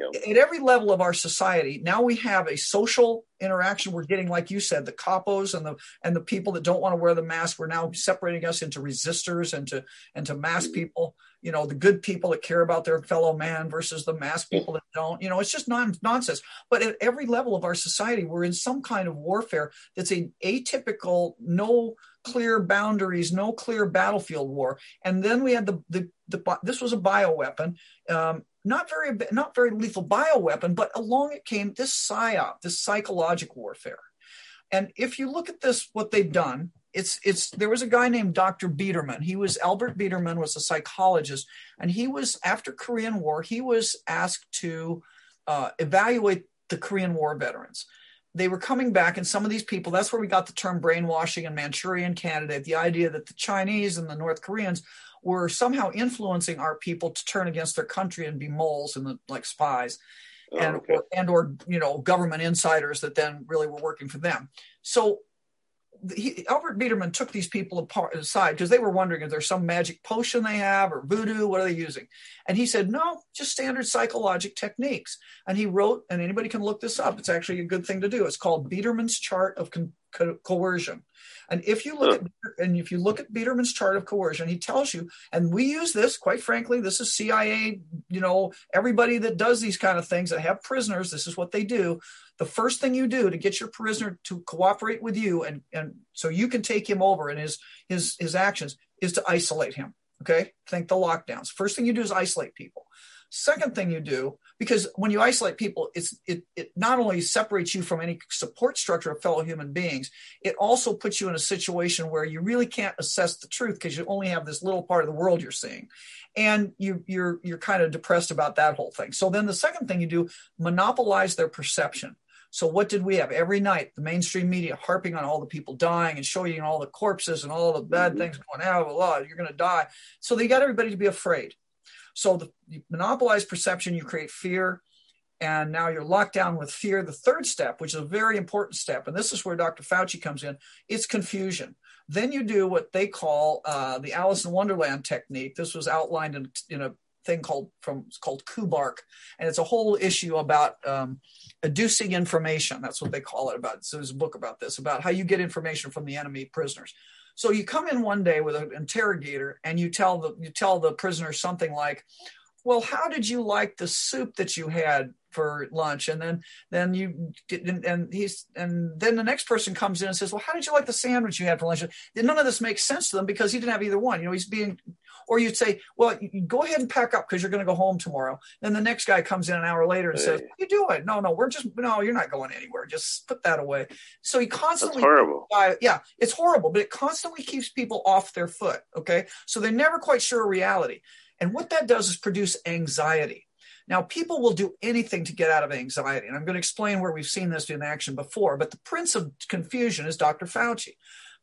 Speaker 3: At every level of our society now we have a social interaction. We're getting like you said the capos and the and the people that don't want to wear the mask. We're now separating us into resistors and to and to mask
Speaker 2: Mm-hmm.
Speaker 3: people. You know the good people that care about their fellow man versus the mask people that don't. You know it's just non- nonsense. But at every level of our society we're in some kind of warfare that's a atypical no clear boundaries no clear battlefield war. And then we had the the, the this was a bioweapon. Um, not very not very lethal bioweapon but along it came this psyop this psychological warfare and if you look at this what they've done it's it's there was a guy named Dr. Biderman. He was Albert Biderman was a psychologist, and he was after Korean War. He was asked to uh, evaluate the Korean War veterans. They were coming back, and some of these people. That's where we got the term brainwashing and Manchurian candidate. The idea that the Chinese and the North Koreans were somehow influencing our people to turn against their country and be moles and like spies
Speaker 2: Oh,
Speaker 3: and
Speaker 2: okay.
Speaker 3: or, and or you know government insiders that then really were working for them. So he, Albert Biderman took these people apart aside because they were wondering if there's some magic potion they have or voodoo. What are they using? And he said, no, just standard psychologic techniques. And he wrote, and anybody can look this up. It's actually a good thing to do. It's called Biderman's chart of con- co- coercion. And if you look at and if you look at Biderman's chart of coercion, he tells you, and we use this quite frankly. This is CIA. You know, everybody that does these kind of things that have prisoners, this is what they do. The first thing you do to get your prisoner to cooperate with you, and and so you can take him over and his his his actions, is to isolate him. Okay, think the lockdowns. First thing you do is isolate people. Second thing you do, because when you isolate people, it's it it not only separates you from any support structure of fellow human beings, it also puts you in a situation where you really can't assess the truth because you only have this little part of the world you're seeing, and you you're you're kind of depressed about that whole thing. So then the second thing you do, monopolize their perception. So what did we have every night? The mainstream media harping on all the people dying and showing you all the corpses and all the bad mm-hmm. things going out. Well, you're going to die. So they got everybody to be afraid. So the, you monopolize perception, you create fear, and now you're locked down with fear. The third step, which is a very important step, and this is where Dr. Fauci comes in, it's confusion. Then you do what they call uh, the Alice in Wonderland technique. This was outlined in, in a thing called from called Kubark, and it's a whole issue about um, adducing information. That's what they call it. About so there's a book about this about how you get information from the enemy prisoners. So you come in one day with an interrogator and you tell the you tell the prisoner something like, "Well, how did you like the soup that you had for lunch?" And then then you and, and he's and then the next person comes in and says, "Well, how did you like the sandwich you had for lunch?" None of this makes sense to them because he didn't have either one. You know, he's being or you'd say, well, go ahead and pack up because you're going to go home tomorrow. Then the next guy comes in an hour later and says,
Speaker 2: Hey.
Speaker 3: what are you doing? No, no, we're just, no, you're not going anywhere. Just put that away. So he constantly, That's
Speaker 2: horrible.
Speaker 3: uh, yeah, it's horrible, but it constantly keeps people off their foot. Okay. So they're never quite sure of reality. And what that does is produce anxiety. Now, people will do anything to get out of anxiety. And I'm going to explain where we've seen this in action before. But the prince of confusion is Dr. Fauci.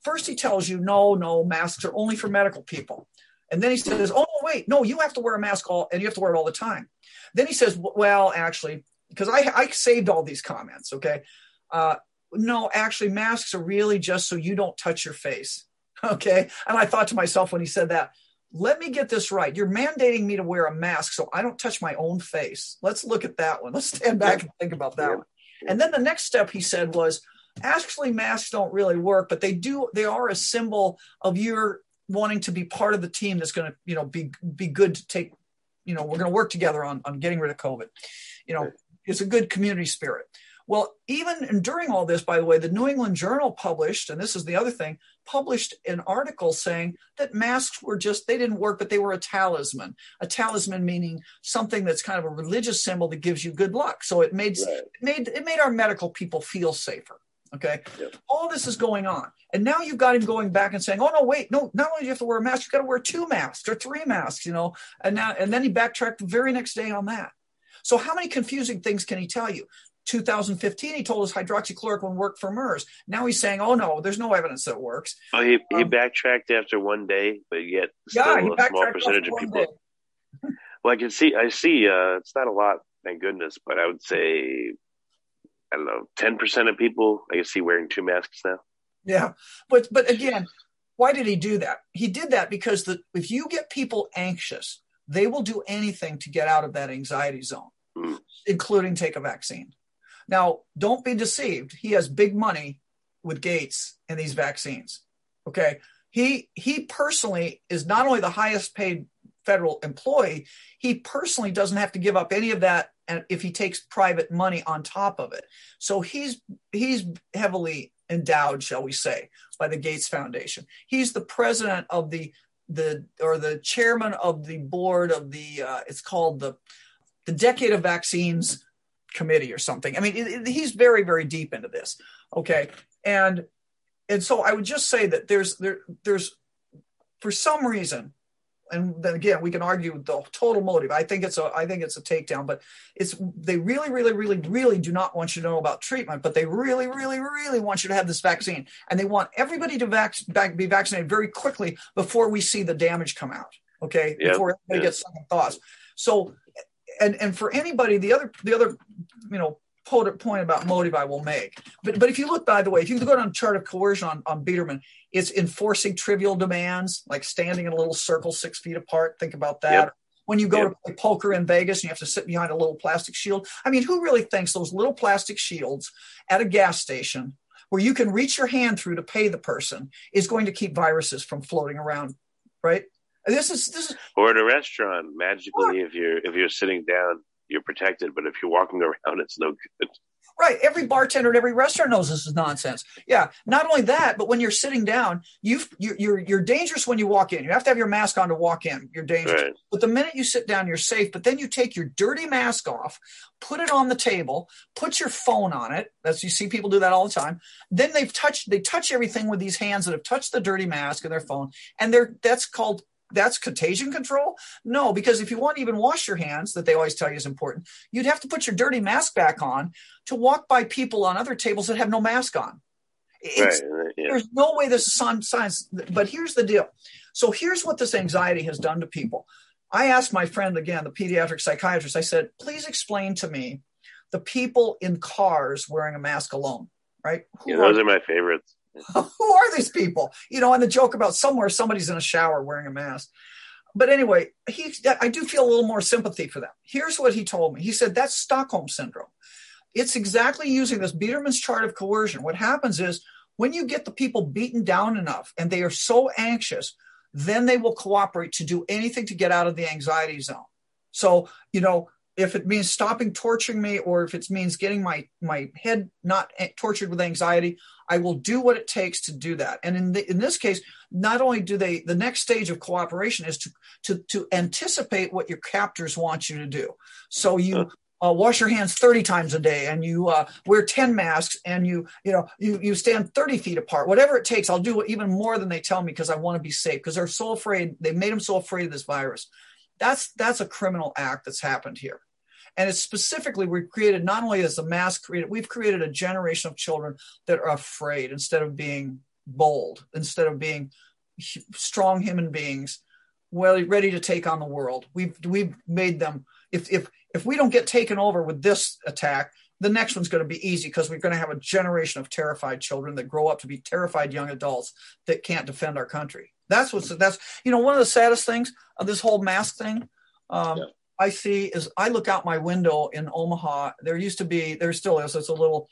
Speaker 3: First, he tells you, no, no, masks are only for medical people. And then he says, oh, wait, no, you have to wear a mask all, and you have to wear it all the time. Then he says, well, actually, because I, I saved all these comments, okay? Uh, no, actually, masks are really just so you don't touch your face, (laughs) okay? And I thought to myself when he said that, let me get this right. You're mandating me to wear a mask so I don't touch my own face. Let's look at that one. Let's stand back and think about that one. And then the next step he said was, actually, masks don't really work, but they do. They are a symbol of your wanting to be part of the team that's going to, you know, be be good to take. You know, we're going to work together on on getting rid of COVID. You know, it's a good community spirit. Well, even and during all this, by the way, the New England Journal published, and this is the other thing, published an article saying that masks were just, they didn't work, but they were a talisman. A talisman meaning something that's kind of a religious symbol that gives you good luck. So it made,
Speaker 2: Right.
Speaker 3: it made, it made our medical people feel safer. Okay.
Speaker 2: Yep.
Speaker 3: All this is going on. And now you've got him going back and saying, oh, no, wait, no, not only do you have to wear a mask, you've got to wear two masks or three masks, you know, and now, and then he backtracked the very next day on that. So how many confusing things can he tell you? 2015, he told us hydroxychloroquine worked for MERS. Now he's saying, oh no, there's no evidence that it works.
Speaker 2: Oh, he, he
Speaker 3: Um,
Speaker 2: backtracked after one day, but yet still
Speaker 3: yeah,
Speaker 2: a small percentage of people. (laughs) Well, I can see, I see, uh, it's not a lot, thank goodness, but I would say, I don't know, 10% of people I can see wearing two masks now.
Speaker 3: Yeah, but but again, why did he do that? He did that because the, if you get people anxious, they will do anything to get out of that anxiety zone.
Speaker 2: Mm.
Speaker 3: including take a vaccine. Now, don't be deceived. He has big money with Gates and these vaccines. Okay. He he personally is not only the highest paid federal employee, he personally doesn't have to give up any of that and if he takes private money on top of it. So he's he's heavily endowed, shall we say, by the Gates Foundation. He's the president of the the or the chairman of the board of the uh, it's called the the Decade of Vaccines Committee or something. I mean, it, it, he's very very deep into this. Okay, and and so I would just say that there's there there's for some reason and then again we can argue the total motive. I think it's a i think it's a takedown but it's they really really really really do not want you to know about treatment but they really really really want you to have this vaccine. And they want everybody to vac- back, be vaccinated very quickly before we see the damage come out okay?
Speaker 2: Yep,
Speaker 3: before everybody
Speaker 2: yeah.
Speaker 3: gets second thoughts. So and and for anybody the other the other you know point point about motive I will make. But but if you look, by the way, if you go down chart of coercion on, on Biderman, it's enforcing trivial demands like standing in a little circle six feet apart. Think about that.
Speaker 2: Yep.
Speaker 3: When you go
Speaker 2: Yep.
Speaker 3: to play poker in Vegas and you have to sit behind a little plastic shield. I mean, who really thinks those little plastic shields at a gas station where you can reach your hand through to pay the person is going to keep viruses from floating around, right? This is this is
Speaker 2: Or at a restaurant, magically, if you're if you're sitting down, you're protected. But if you're walking (laughs) around, it's no good.
Speaker 3: Right. Every bartender at every restaurant knows this is nonsense. Yeah. Not only that, but when you're sitting down, you you're, you're you're dangerous when you walk in. You have to have your mask on to walk in. You're dangerous.
Speaker 2: Right.
Speaker 3: But the minute you sit down, you're safe. But then you take your dirty mask off, put it on the table, put your phone on it. That's you see people do that all the time. Then they've touched they touch everything with these hands that have touched the dirty mask and their phone, and they're that's called that's contagion control? No, because if you want to even wash your hands, that they always tell you is important, you'd have to put your dirty mask back on to walk by people on other tables that have no mask on. It's,
Speaker 2: right. Yeah.
Speaker 3: There's no way this is science. But here's the deal. So here's what this anxiety has done to people. I asked my friend again, the pediatric psychiatrist, I said, please explain to me the people in cars wearing a mask alone, right? Who
Speaker 2: Yeah,
Speaker 3: are
Speaker 2: those are my favorites. (laughs)
Speaker 3: who are these people? You know, and the joke about somewhere somebody's in a shower wearing a mask. But anyway, he I do feel a little more sympathy for them. Here's what he told me. He said that's Stockholm syndrome. It's exactly using this Biderman's chart of coercion. What happens is when you get the people beaten down enough and they are so anxious, then they will cooperate to do anything to get out of the anxiety zone. So, you know, if it means stopping torturing me or if it means getting my my head not tortured with anxiety, I will do what it takes to do that. And in the, in this case, not only do they the next stage of cooperation is to to to anticipate what your captors want you to do. So you uh, wash your hands 30 times a day and you uh, wear 10 masks and you you know you you stand 30 feet apart whatever it takes i'll do even more than they tell me because i want to be safe because they're so afraid they made them so afraid of this virus that's that's a criminal act that's happened here and it's specifically we've created not only as a mass created we've created a generation of children that are afraid instead of being bold instead of being strong human beings well ready to take on the world we've we've made them if if if we don't get taken over with this attack the next one's going to be easy because we're going to have a generation of terrified children that grow up to be terrified young adults that can't defend our country that's what's that's you know one of the saddest things of this whole mask thing um,
Speaker 2: Yeah.
Speaker 3: I see is I look out my window in Omaha. There used to be, there still is. It's a little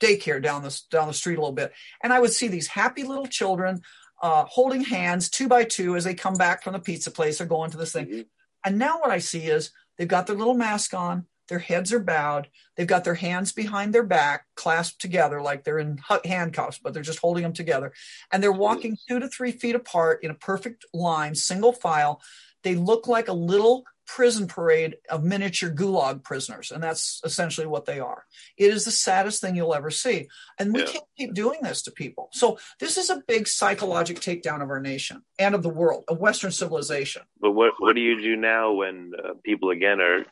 Speaker 3: daycare down the down the street a little bit, and I would see these happy little children uh, holding hands two by two as they come back from the pizza place or going to this thing.
Speaker 2: Mhm.
Speaker 3: And now what I see is they've got their little mask on, their heads are bowed, they've got their hands behind their back, clasped together like they're in handcuffs, but they're just holding them together, and they're walking two to three feet apart in a perfect line, single file. They look like a little prison parade of miniature gulag prisoners and that's essentially what they are it is the saddest thing you'll ever see and we
Speaker 2: Yeah.
Speaker 3: can't keep doing this to people so this is a big psychological takedown of our nation and of the world of western civilization
Speaker 2: But what what do you do now when uh, people again are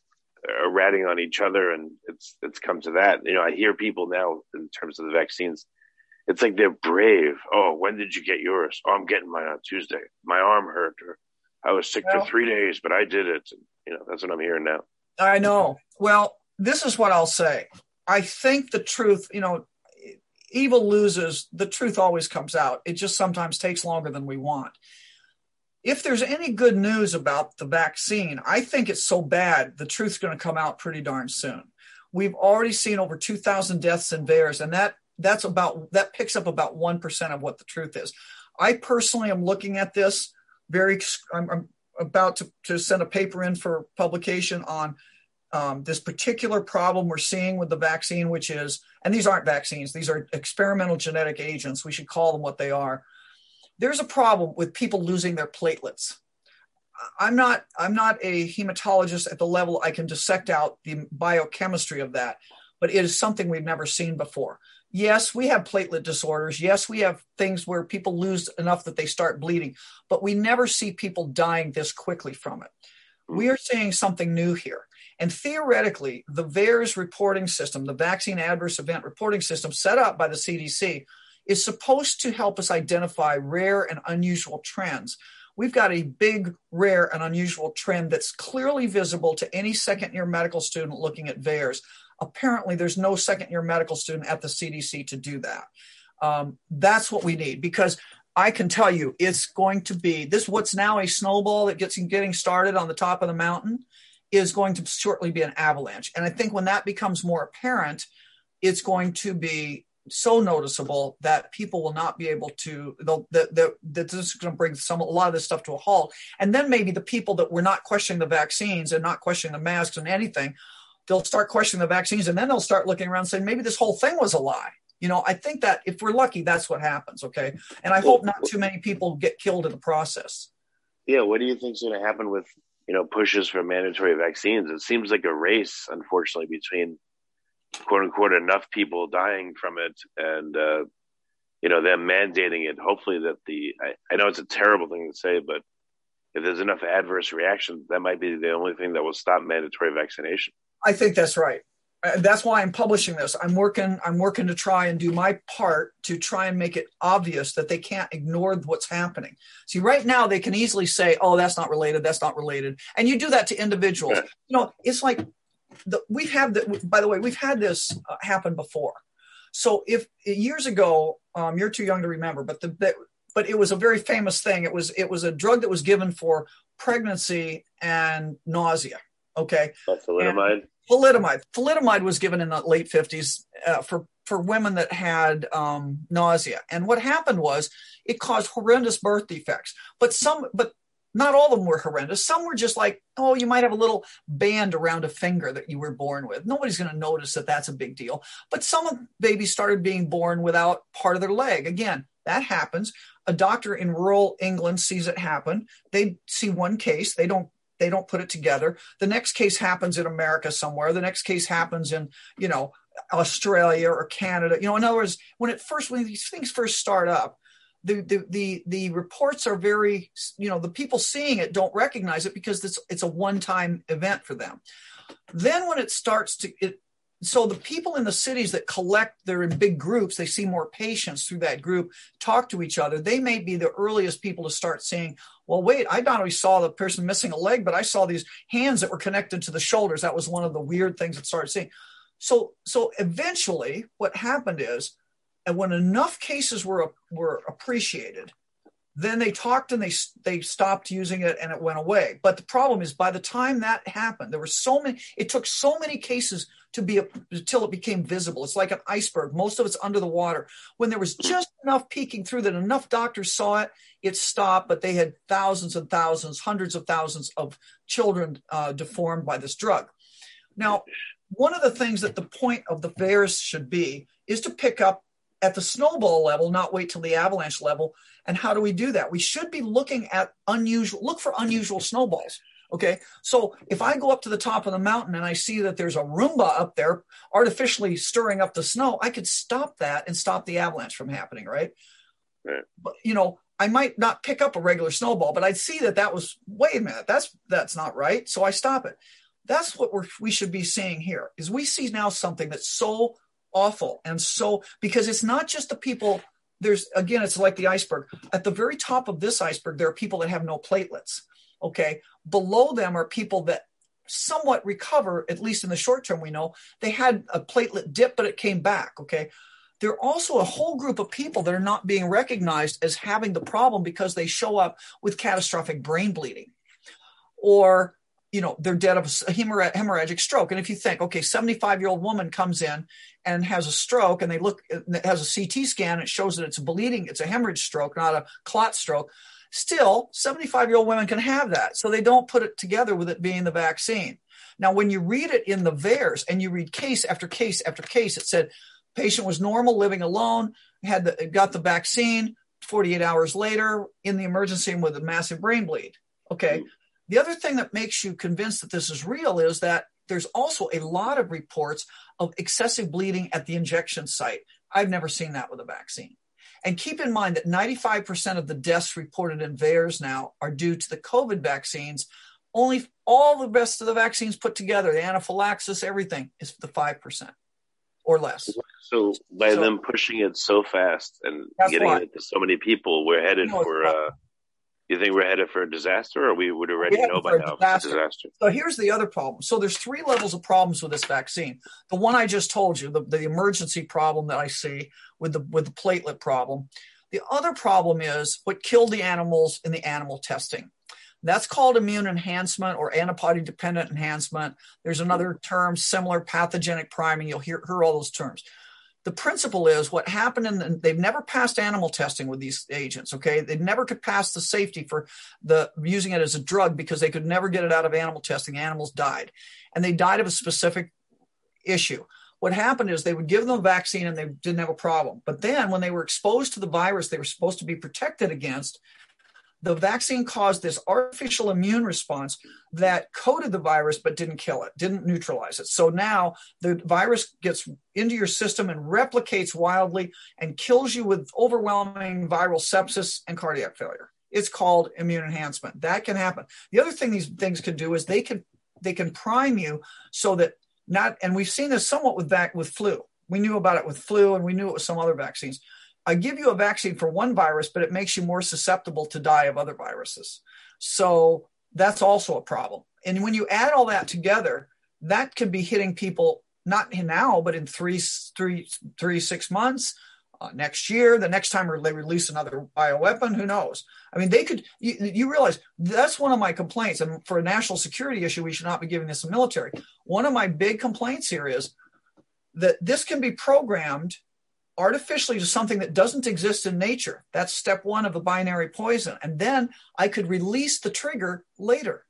Speaker 2: are ratting on each other and it's it's come to that? You know, I hear people now in terms of the vaccines. It's like they're brave. Oh, when did you get yours? Oh, I'm getting mine on Tuesday. My arm hurt, or I was sick
Speaker 3: Well-
Speaker 2: for three days, but I did it. You know, that's what I'm hearing now.
Speaker 3: I know. Well, this is what I'll say. I think the truth, you know, evil loses, the truth always comes out. It just sometimes takes longer than we want. if there's any good news about the vaccine, I think it's so bad, the truth's going to come out pretty darn soon. We've already seen over 2,000 deaths in VAERS, and that that's about that picks up about one percent of what the truth is. I personally am looking at this very. I'm, I'm about to, to send a paper in for publication on um, this particular problem we're seeing with the vaccine, which is, and these aren't vaccines; these are experimental genetic agents. We should call them what they are there's a problem with people losing their platelets. I'm not I'm not a hematologist at the level I can dissect out the biochemistry of that, but it is something we've never seen before. Yes, we have platelet disorders. Yes, we have things where people lose enough that they start bleeding, but we never see people dying this quickly from it. Hmm. We are seeing something new here. And theoretically, the VAERS reporting system, the vaccine adverse event reporting system set up by the CDC, is supposed to help us identify rare and unusual trends. We've got a big, rare, and unusual trend that's clearly visible to any second year medical student looking at VAERS. Apparently, there's no second year medical student at the CDC to do that. Um, that's what we need because I can tell you it's going to be this what's now a snowball that gets getting started on the top of the mountain is going to shortly be an avalanche. And I think when that becomes more apparent, it's going to be so noticeable that people will not be able to that that this is going to bring some a lot of this stuff to a halt and then maybe the people that were not questioning the vaccines and not questioning the masks and anything they'll start questioning the vaccines and then they'll start looking around saying maybe this whole thing was a lie. You know i think that if we're lucky that's what happens okay? And i hope not too many people get killed in the process.
Speaker 2: Yeah what do you think is going to happen with you know pushes for mandatory vaccines? It seems like a race unfortunately between quote unquote enough people dying from it and uh, you know them mandating it. Hopefully that the I, I, know it's a terrible thing to say but if there's enough adverse reactions that might be the only thing that will stop mandatory vaccination
Speaker 3: i think that's right uh, that's why i'm publishing this i'm working i'm working to try and do my part to try and make it obvious that they can't ignore what's happening see right now they can easily say oh that's not related that's not related and you do that to individuals yeah. you know it's like the, we've had that. By the way, we've had this uh, happen before. So if years ago, um, you're too young to remember, but the, the, but it was a very famous thing. It was it was a drug that was given for pregnancy and nausea. Okay,
Speaker 2: thalidomide.
Speaker 3: Thalidomide. Thalidomide was given in the late 50s uh, for for women that had um, nausea. And what happened was it caused horrendous birth defects. But some, but not all of them were horrendous. Some were just like, oh, you might have a little band around a finger that you were born with. Nobody's going to notice that that's a big deal. But some of the babies started being born without part of their leg. Again, that happens. A doctor in rural England sees it happen. They see one case. They don't they don't put it together. The next case happens in America somewhere. The next case happens in, you know, Australia or Canada. You know, in other words, when it first when these things first start up, the, the the the reports are very you know the people seeing it don't recognize it because it's it's a one time event for them then when it starts to it so the people in the cities that collect they're in big groups they see more patients through that group talk to each other. They may be the earliest people to start seeing well wait i not only saw the person missing a leg but i saw these hands that were connected to the shoulders. That was one of the weird things that started seeing. So so eventually what happened is and when enough cases were were appreciated, then they talked and they they stopped using it and it went away. But the problem is, by the time that happened, there were so many. It took so many cases to be until it became visible. It's like an iceberg. Most of it's under the water. When there was just enough peeking through that enough doctors saw it, it stopped. But they had thousands and thousands, hundreds of thousands of children uh, deformed by this drug. Now, one of the things that the point of the VAERS should be is to pick up at the snowball level, not wait till the avalanche level. And how do we do that? We should be looking at unusual, look for unusual snowballs. Okay. So if I go up to the top of the mountain and I see that there's a Roomba up there artificially stirring up the snow, I could stop that and stop the avalanche from happening. Right. right. But, you know, I might not pick up a regular snowball, but I'd see that that was, wait a minute, that's, that's not right. So I stop it. That's what we're, we should be seeing here is we see now something that's so awful. And so, because it's not just the people, there's again, it's like the iceberg. At the very top of this iceberg, there are people that have no platelets. Okay. Below them are people that somewhat recover, at least in the short term, we know they had a platelet dip, but it came back. Okay. there are also a whole group of people that are not being recognized as having the problem because they show up with catastrophic brain bleeding or you know they're dead of a hemorrhagic stroke. And if you think okay 75 year old woman comes in and has a stroke and they look has a ct scan it shows that it's bleeding it's a hemorrhage stroke not a clot stroke still 75 year old women can have that. So they don't put it together with it being the vaccine. Now when you read it in the VAERS and you read case after case after case it said patient was normal living alone had the, got the vaccine 48 hours later in the emergency room with a massive brain bleed. Okay mm-hmm. The other thing that makes you convinced that this is real is that there's also a lot of reports of excessive bleeding at the injection site. I've never seen that with a vaccine. And keep in mind that 95% of the deaths reported in VAERS now are due to the COVID vaccines. Only all the rest of the vaccines put together, the anaphylaxis, everything is the 5% or less.
Speaker 2: So by so, them pushing it so fast and getting why. it to so many people, we're headed no, for uh, you think we're headed for a disaster, or we would already know by now disaster. disaster?
Speaker 3: So here's the other problem. So there's three levels of problems with this vaccine. The one I just told you, the, the emergency problem that I see with the with the platelet problem. The other problem is what killed the animals in the animal testing. That's called immune enhancement or antibody dependent enhancement. There's another term, similar pathogenic priming. You'll hear, hear all those terms the principle is what happened in the, they've never passed animal testing with these agents okay? They never could pass the safety for the using it as a drug because they could never get it out of animal testing. Animals died. And they died of a specific issue. What happened is they would give them a vaccine and they didn't have a problem. But then when they were exposed to the virus they were supposed to be protected against the vaccine caused this artificial immune response that coated the virus but didn't kill it, didn't neutralize it. So now the virus gets into your system and replicates wildly and kills you with overwhelming viral sepsis and cardiac failure. It's called immune enhancement. That can happen. The other thing these things can do is they can they can prime you so that not and we've seen this somewhat with back with flu. We knew about it with flu and we knew it with some other vaccines I give you a vaccine for one virus, but it makes you more susceptible to die of other viruses. So that's also a problem. And when you add all that together, that could be hitting people not now, but in three, three, three, six months, uh, next year, the next time they release another bioweapon, who knows? I mean, they could. You, you realize that's one of my complaints, and for a national security issue, we should not be giving this to military. One of my big complaints here is that this can be programmed artificially to something that doesn't exist in nature. That's step one of the binary poison. And then I could release the trigger later.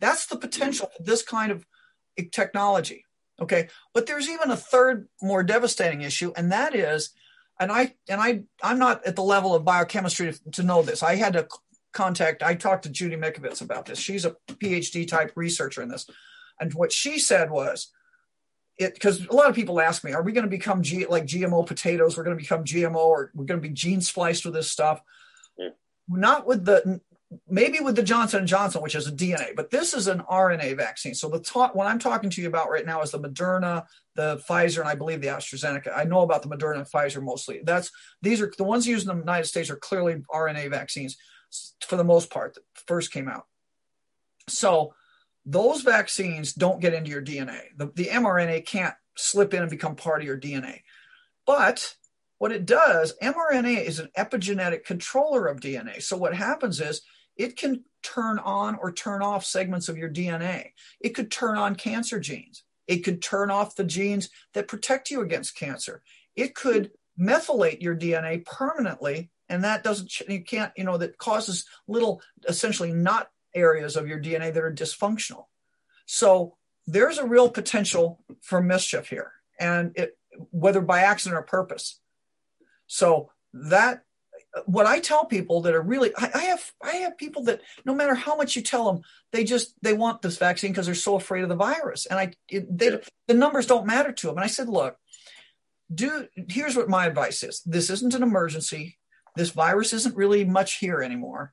Speaker 3: That's the potential for this kind of technology. Okay. But there's even a third more devastating issue, and that is, and I and I I'm not at the level of biochemistry to, to know this. I had to contact, I talked to Judy Mikovits about this. She's a PhD type researcher in this. And what she said was it because a lot of people ask me, are we going to become G, like GMO potatoes? We're going to become GMO, or we're going to be gene spliced with this stuff. Yeah. Not with the maybe with the Johnson and Johnson, which is a DNA, but this is an RNA vaccine. So the talk what I'm talking to you about right now is the Moderna, the Pfizer, and I believe the AstraZeneca. I know about the Moderna and Pfizer mostly. That's these are the ones used in the United States are clearly RNA vaccines for the most part that first came out. So those vaccines don't get into your DNA. The, the mRNA can't slip in and become part of your DNA. But what it does, mRNA is an epigenetic controller of DNA. So what happens is it can turn on or turn off segments of your DNA. It could turn on cancer genes. It could turn off the genes that protect you against cancer. It could methylate your DNA permanently, and that doesn't, you can't, you know, that causes little, essentially not areas of your DNA that are dysfunctional. So there's a real potential for mischief here, and it, whether by accident or purpose. So that what I tell people that are really I, I, have I have people that no matter how much you tell them they just they want this vaccine because they're so afraid of the virus. And I it, they, the numbers don't matter to them and I said look do here's what my advice is. This isn't an emergency. This virus isn't really much here anymore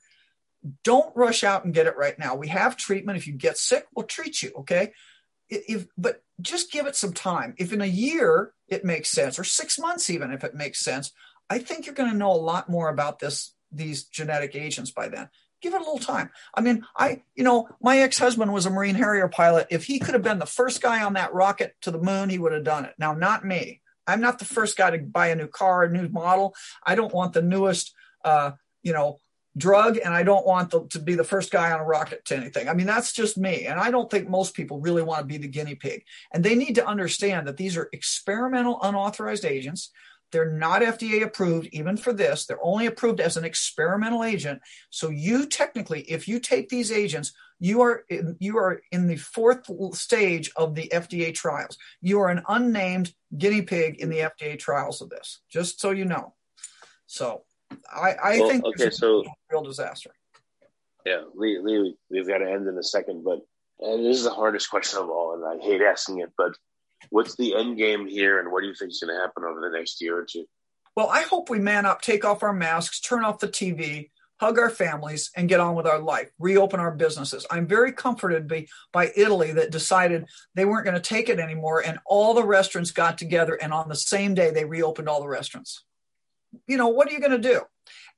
Speaker 3: don't rush out and get it right now. We have treatment. If you get sick, we'll treat you. Okay. If, but just give it some time. If in a year it makes sense, or six months even, if it makes sense, I think you're going to know a lot more about this these genetic agents by then. Give it a little time. I mean, I you know my ex husband was a Marine Harrier pilot. If he could have been the first guy on that rocket to the moon, he would have done it. Now, not me. I'm not the first guy to buy a new car, a new model. I don't want the newest, uh, you know, drug, and I don't want the, to be the first guy on a rocket to anything. I mean, that's just me. And I don't think most people really want to be the guinea pig. And they need to understand that these are experimental, unauthorized agents. They're not FDA approved even for this. They're only approved as an experimental agent. So you technically, if you take these agents, you are in, you are in the fourth stage of the FDA trials. You are an unnamed guinea pig in the FDA trials of this. Just so you know. So I, I well, think
Speaker 2: okay, so
Speaker 3: real disaster.
Speaker 2: Yeah, Lee, Lee, we've got to end in a second, but and this is the hardest (laughs) question of all, and I hate asking it, but what's the end game here, and what do you think is going to happen over the next year or two?
Speaker 3: Well, I hope we man up, take off our masks, turn off the TV, hug our families, and get on with our life, reopen our businesses. I'm very comforted by, by Italy that decided they weren't going to take it anymore, and all the restaurants got together, and on the same day, they reopened all the restaurants. You know, what are you going to do?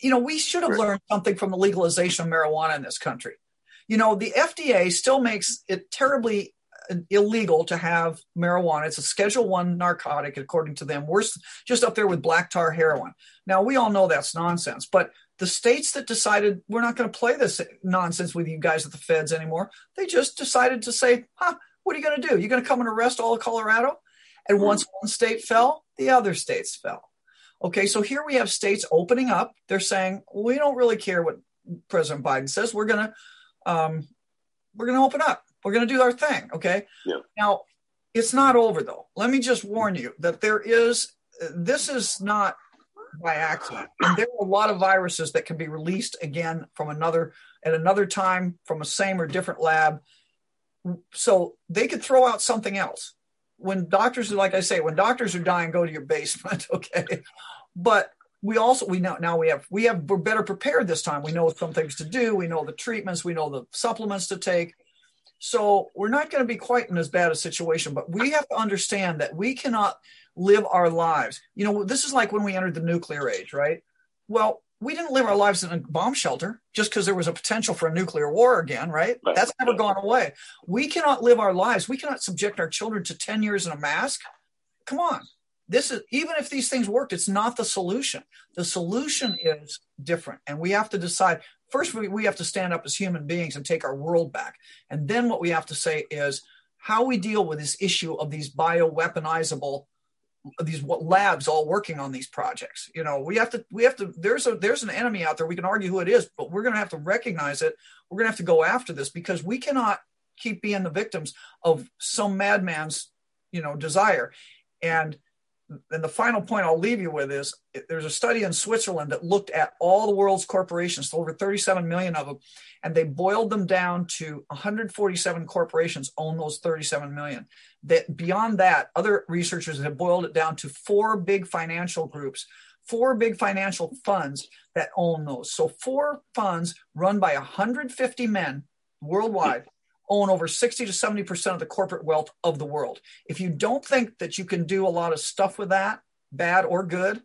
Speaker 3: You know, we should have learned something from the legalization of marijuana in this country. You know, the FDA still makes it terribly uh, illegal to have marijuana. It's a Schedule One narcotic, according to them. We're just up there with black tar heroin. Now we all know that's nonsense, but the states that decided we're not going to play this nonsense with you guys at the feds anymore, they just decided to say, "Huh, what are you going to do? You're going to come and arrest all of Colorado?" And once one state fell, the other states fell. Okay, so here we have states opening up. They're saying we don't really care what President Biden says. We're going to um, we're going to open up. We're going to do our thing. Okay.
Speaker 2: Yeah.
Speaker 3: Now, it's not over though. Let me just warn you that there is, this is not by accident. And there are a lot of viruses that can be released again from another, at another time from a same or different lab. So they could throw out something else. When doctors are, like I say, when doctors are dying, go to your basement. (laughs) Okay. But we also we know now we have we have we're better prepared this time we know some things to do we know the treatments we know the supplements to take so we're not going to be quite in as bad a situation, but we have to understand that we cannot live our lives. You know, this is like when we entered the nuclear age, right? Well, we didn't live our lives in a bomb shelter just because there was a potential for a nuclear war again, right? right? That's never gone away. We cannot live our lives. We cannot subject our children to 10 years in a mask. Come on. This is even if these things worked, it's not the solution. The solution is different. And we have to decide first we, we have to stand up as human beings and take our world back. And then what we have to say is how we deal with this issue of these bioweaponizable these labs all working on these projects you know we have to we have to there's a there's an enemy out there. We can argue who it is but we're going to have to recognize it. We're going to have to go after this because we cannot keep being the victims of some madman's you know desire. And and the final point I'll leave you with is there's a study in Switzerland that looked at all the world's corporations, over 37 million of them, and they boiled them down to 147 corporations own those 37 million. That beyond that, other researchers have boiled it down to four big financial groups, four big financial funds that own those. So four funds run by 150 men worldwide own over 60 to 70% of the corporate wealth of the world. If you don't think that you can do a lot of stuff with that, bad or good,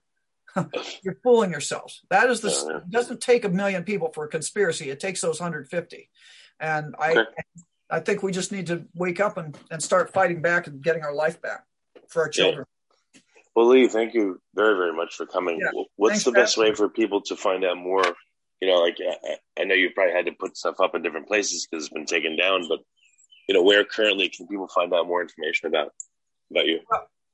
Speaker 3: (laughs) you're fooling yourselves. That is the it doesn't take a million people for a conspiracy. It takes those 150. And I okay. I think we just need to wake up and, and start fighting back and getting our life back for our children.
Speaker 2: Yeah. Well, Lee, thank you very, very much for coming. Yeah. What's Thanks the best way for people to find out more you know, like I, I know you probably had to put stuff up in different places because it's been taken down, but you know, where currently can people find out more information about about you?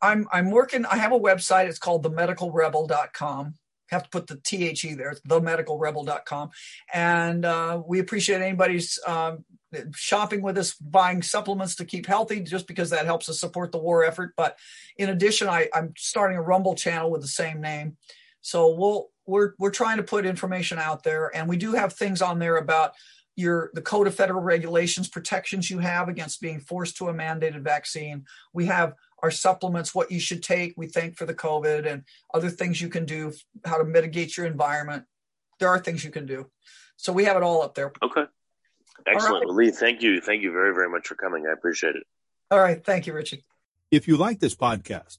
Speaker 3: I'm I'm working. I have a website. It's called themedicalrebel.com. Have to put the the there. It's themedicalrebel.com, and uh, we appreciate anybody's um, shopping with us, buying supplements to keep healthy, just because that helps us support the war effort. But in addition, I, I'm starting a Rumble channel with the same name, so we'll we're we're trying to put information out there, and we do have things on there about your the code of federal regulations protections you have against being forced to a mandated vaccine. We have our supplements, what you should take, we think for the COVID, and other things you can do, how to mitigate your environment. There are things you can do. So we have it all up there.
Speaker 2: Okay. Excellent. Right. Well, Lee, thank you. Thank you very, very much for coming. I appreciate it.
Speaker 3: All right. Thank you, Richard.
Speaker 4: If you like this podcast,